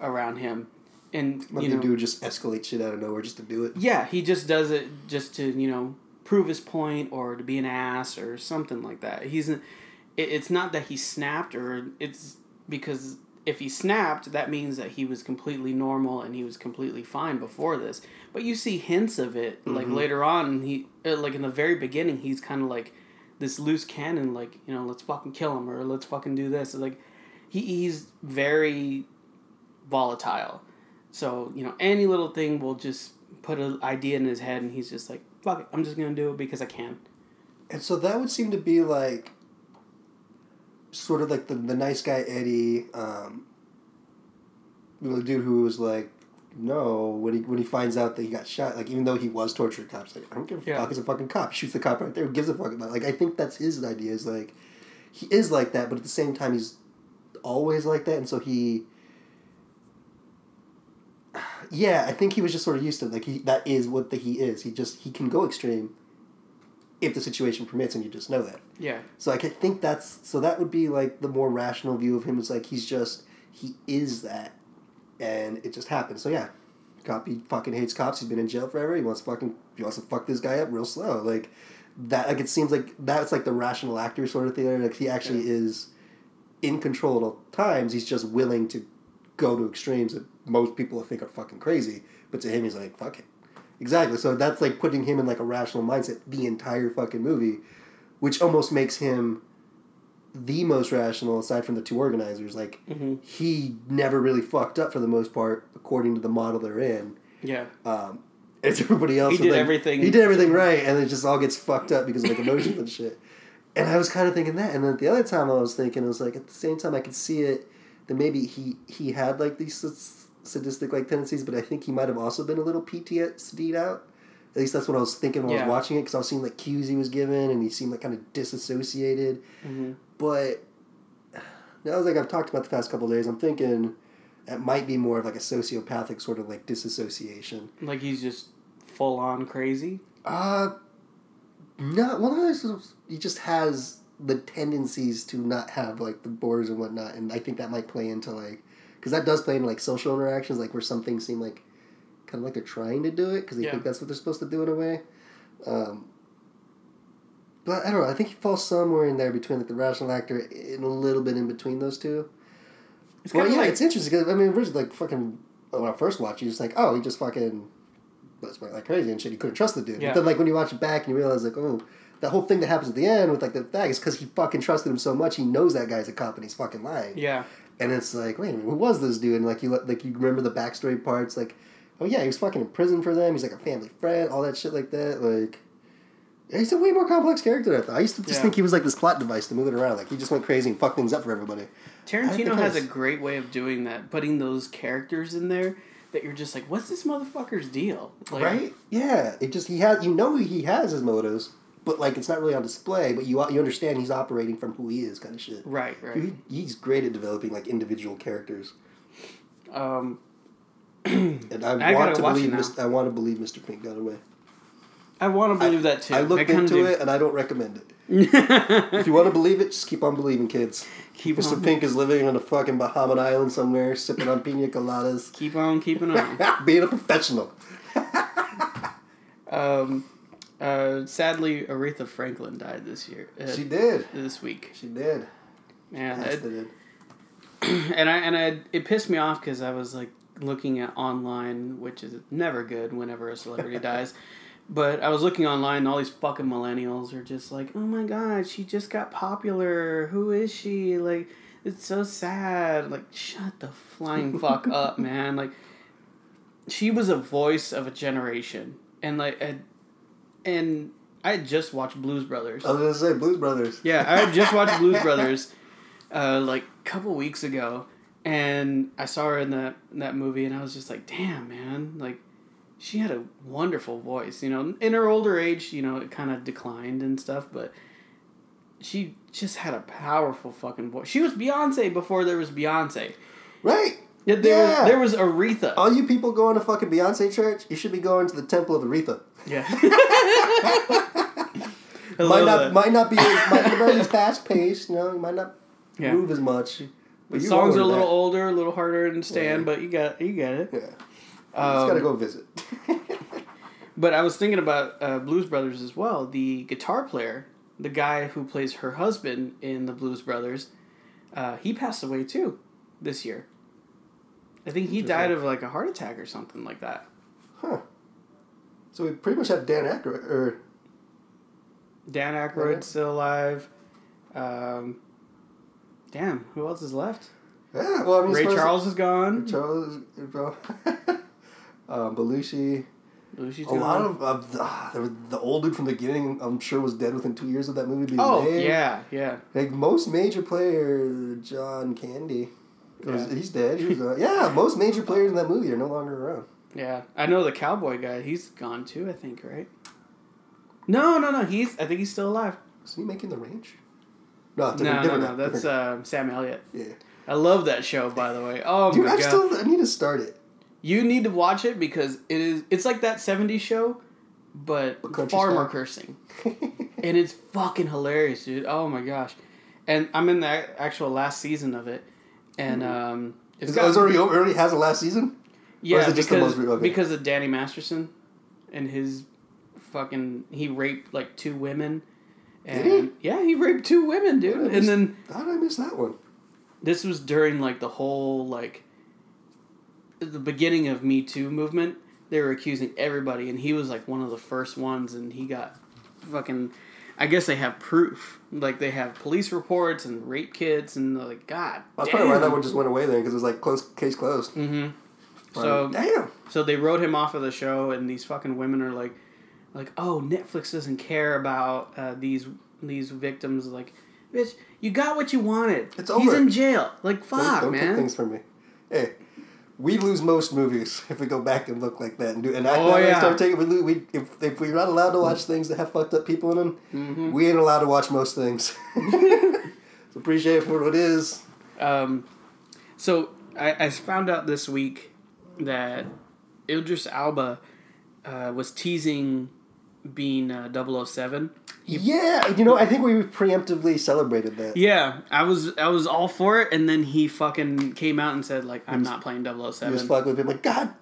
around him, and you the know, dude just escalate shit out of nowhere just to do it. yeah, he just does it just to you know prove his point or to be an ass or something like that. He's, it, it's not that he snapped or it's because if he snapped, that means that he was completely normal and he was completely fine before this. But you see hints of it like Mhm. later on. He uh, like in the very beginning, he's kind of like this loose cannon, like you know, let's fucking kill him or let's fucking do this. Like he, he's very volatile. So you know, any little thing will just put an idea in his head, and he's just like, "Fuck it, I'm just gonna do it because I can." And so that would seem to be like sort of like the, the nice guy Eddie, um, the dude who was like, no, when he when he finds out that he got shot, like even though he was tortured, cops, like I don't give a Yeah. fuck. He's a fucking cop. Shoots the cop right there. Gives a fuck about? it? Like I think that's his idea. Is like he is like that, but at the same time he's always like that, and so he. [SIGHS] Yeah, I think he was just sort of used to it. like he that is what the he is. He just he can go extreme if the situation permits, and you just know that. Yeah. So like, I think that's so that would be like the more rational view of him is like he's just he is that, and it just happens. So yeah, cop he fucking hates cops. He's been in jail forever. He wants to fucking he wants to fuck this guy up real slow. Like that. Like it seems like that's like the rational actor sort of thing. Like he actually is in control at all times. He's just willing to go to extremes that most people think are fucking crazy. But to him, he's like fuck it. Exactly. So that's like putting him in like a rational mindset the entire fucking movie, which almost makes him the most rational aside from the two organizers. Like Mm-hmm. he never really fucked up for the most part, according to the model they're in. Yeah. Um, [LAUGHS] it's everybody else. He did like- everything- He did everything right, and it just all gets fucked up because of like emotions and shit. And I was kind of thinking that, and then the other time I was thinking, it was like at the same time I could see it that maybe he he had like these sadistic like tendencies, but I think he might have also been a little PTSD'd out. At least that's what I was thinking when I was watching it, because I was seeing like cues he was given, and he seemed like kind of disassociated. Mm-hmm. But [SIGHS] now, like I've talked about the past couple days, I'm thinking it might be more of like a sociopathic sort of like disassociation. Like he's just full on crazy. Uh, no, well, no, he just has the tendencies to not have like the borders and whatnot, and I think that might play into like, because that does play into like social interactions, like where some things seem like kind of like they're trying to do it because they Yeah. think that's what they're supposed to do in a way. Um, but I don't know. I think he falls somewhere in there between like the rational actor and a little bit in between those two. It's Well, yeah, like it's interesting because I mean, originally, like fucking when I first watched, it, you're just like, oh, he just fucking was like crazy and shit. You couldn't trust the dude. Yeah. But then, like when you watch it back and you realize, like, oh, that whole thing that happens at the end with like the fag is because he fucking trusted him so much. He knows that guy's a cop and he's fucking lying. yeah. And it's like, wait a minute, who was this dude? And like you like you remember the backstory parts, like, oh yeah, he was fucking in prison for them. He's like a family friend, all that shit like that. Like, yeah, he's a way more complex character than I thought. I used to just Yeah. think he was like this plot device to move it around. Like he just went crazy and fucked things up for everybody. Tarantino has a great way of doing that, putting those characters in there that you're just like, what's this motherfucker's deal? Like, right? Yeah. It just he has you know he has his motives, but like it's not really on display. But you you understand he's operating from who he is, kind of shit. Right, right. He, he's great at developing like individual characters, Um, [CLEARS THROAT] and I, I want gotta believe. I want to believe Mr. Pink got away. I want to believe that too. I looked kinda into do. it and I don't recommend it. [LAUGHS] If you want to believe it, just keep on believing, kids. Keep Mr. on, Pink is living on a fucking Bahamian island somewhere, sipping on pina coladas, keep on keeping on. [LAUGHS] being a professional. [LAUGHS] um, uh, sadly, Aretha Franklin died this year. Uh, She did. this week, She did. man. Yes, it- did. [CLEARS THROAT] and I and I it pissed me off because I was like looking at online, which is never good whenever a celebrity [LAUGHS] dies. But I was looking online, and all these fucking millennials are just like, "Oh my god, she just got popular. Who is she? Like, it's so sad. Like, shut the flying [LAUGHS] fuck up, man. Like, she was a voice of a generation, and like, and I had just watched Blues Brothers. I was gonna say Blues Brothers. Yeah, I had just watched Blues [LAUGHS] Brothers, uh, like a couple weeks ago, and I saw her in that in that movie, and I was just like, damn, man, like she had a wonderful voice. You know, in her older age, you know, it kind of declined and stuff, but she just had a powerful fucking voice. She was Beyonce before there was Beyonce. Right. Yeah, there Yeah. was there was Aretha. All you people going to fucking Beyonce church, you should be going to the Temple of Aretha. Yeah. [LAUGHS] [LAUGHS] [LAUGHS] Might not might not be might not be as [LAUGHS] fast paced. You know, you might not Yeah. move as much. But you songs are a little that. older, a little harder to understand, Yeah. but you got you get it. Yeah, you just Um, gotta go visit. But I was thinking about uh, Blues Brothers as well. The guitar player, the guy who plays her husband in the Blues Brothers, uh, he passed away too this year. I think he died of like a heart attack or something like that. huh. So we pretty much have Dan Aykroyd, or Dan Aykroyd's Okay. still alive. Um, damn, who else is left? Yeah, well, I mean, Ray as far as- Charles is gone. Charles, bro. [LAUGHS] um, Belushi. Lucy's A gone. lot of, of the, the old dude from the beginning. I'm sure was dead within two years of that movie being Oh made. yeah, yeah. Like most major players, John Candy. was- Yeah. He's dead. He was, uh, [LAUGHS] yeah, most major players in that movie are no longer around. Yeah, I know the cowboy guy. He's gone too. I think, right? No, no, no. He's. I think he's still alive. Is he making the range? No, No, no, no. That's uh, Sam Elliott. yeah. I love that show, by the way. Oh Dude, my I god! still I need to start it. You need to watch it because it is. It's like that '70s show, but But far more cursing, and it's fucking hilarious, dude. Oh my gosh! And I'm in the actual last season of it, and um, it's Is, got- it already over? Already has a last season? Yeah, is it just because, okay. because of Danny Masterson and his fucking he raped like two women. And Did Yeah, he raped two women, dude. And then How did I miss that one? this was during like the whole like the beginning of Me Too movement. They were accusing everybody and he was like one of the first ones and he got fucking I guess they have proof. Like they have police reports and rape kits and they're like god. That's probably why that one just went away then because it was like close case closed. Mm-hmm. So damn. So they wrote him off of the show, and these fucking women are like, like, oh, Netflix doesn't care about uh, these these victims. Like, bitch, you got what you wanted. It's over. He's in jail. Like, fuck, don't, don't take things from me. Hey, we lose most movies [LAUGHS] if we go back and look like that and do. And I, Oh, yeah. start taking. We, we if if we're not allowed to watch things that have fucked up people in them, Mm-hmm. we ain't allowed to watch most things. [LAUGHS] so appreciate it for what it is. Um, so I, I found out this week that Idris Elba uh, was teasing being uh, 007. Yeah, you know, I think we preemptively celebrated that. Yeah, I was I was all for it, and then he fucking came out and said like, I'm not playing He was 007. fucking with him like, God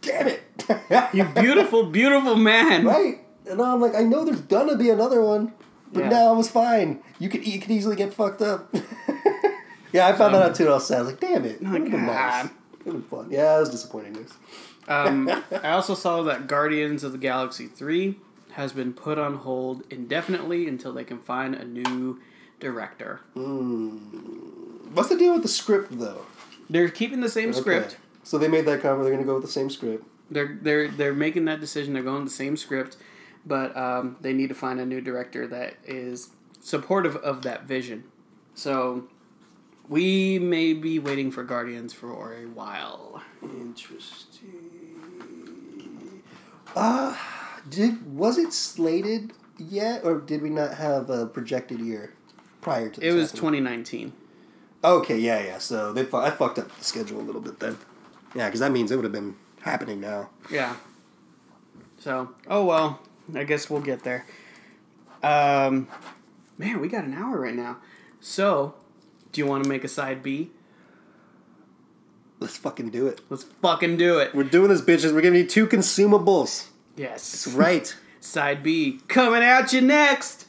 damn it! You [LAUGHS] beautiful, beautiful man. right? And I'm like, I know there's gonna be another one, but Yeah. now it was fine. You could you could easily get fucked up. [LAUGHS] yeah, I found that out too. And I was sad. I was like, damn it. Oh, Would've nice. Fun. Yeah, it was disappointing news. Um, [LAUGHS] I also saw that Guardians of the Galaxy 3 has been put on hold indefinitely until they can find a new director. Mm. What's the deal with the script though? They're keeping the same script. So they made that cover. They're gonna go with the same script. They're they're they're making that decision. They're going with the same script, but um, they need to find a new director that is supportive of that vision. So we may be waiting for Guardians for a while. Interesting. Uh did was it slated yet, or did we not have a projected year prior to? It was 2019. Okay, yeah, yeah. So they fu- I fucked up the schedule a little bit then. Yeah, because that means it would have been happening now. Yeah. So, oh well, I guess we'll get there. Um, man, we got an hour right now. So, do you want to make a side B? Let's fucking do it. Let's fucking do it. We're doing this, bitches. We're giving you two consumables. Yes. Right. [LAUGHS] Side B coming at you next.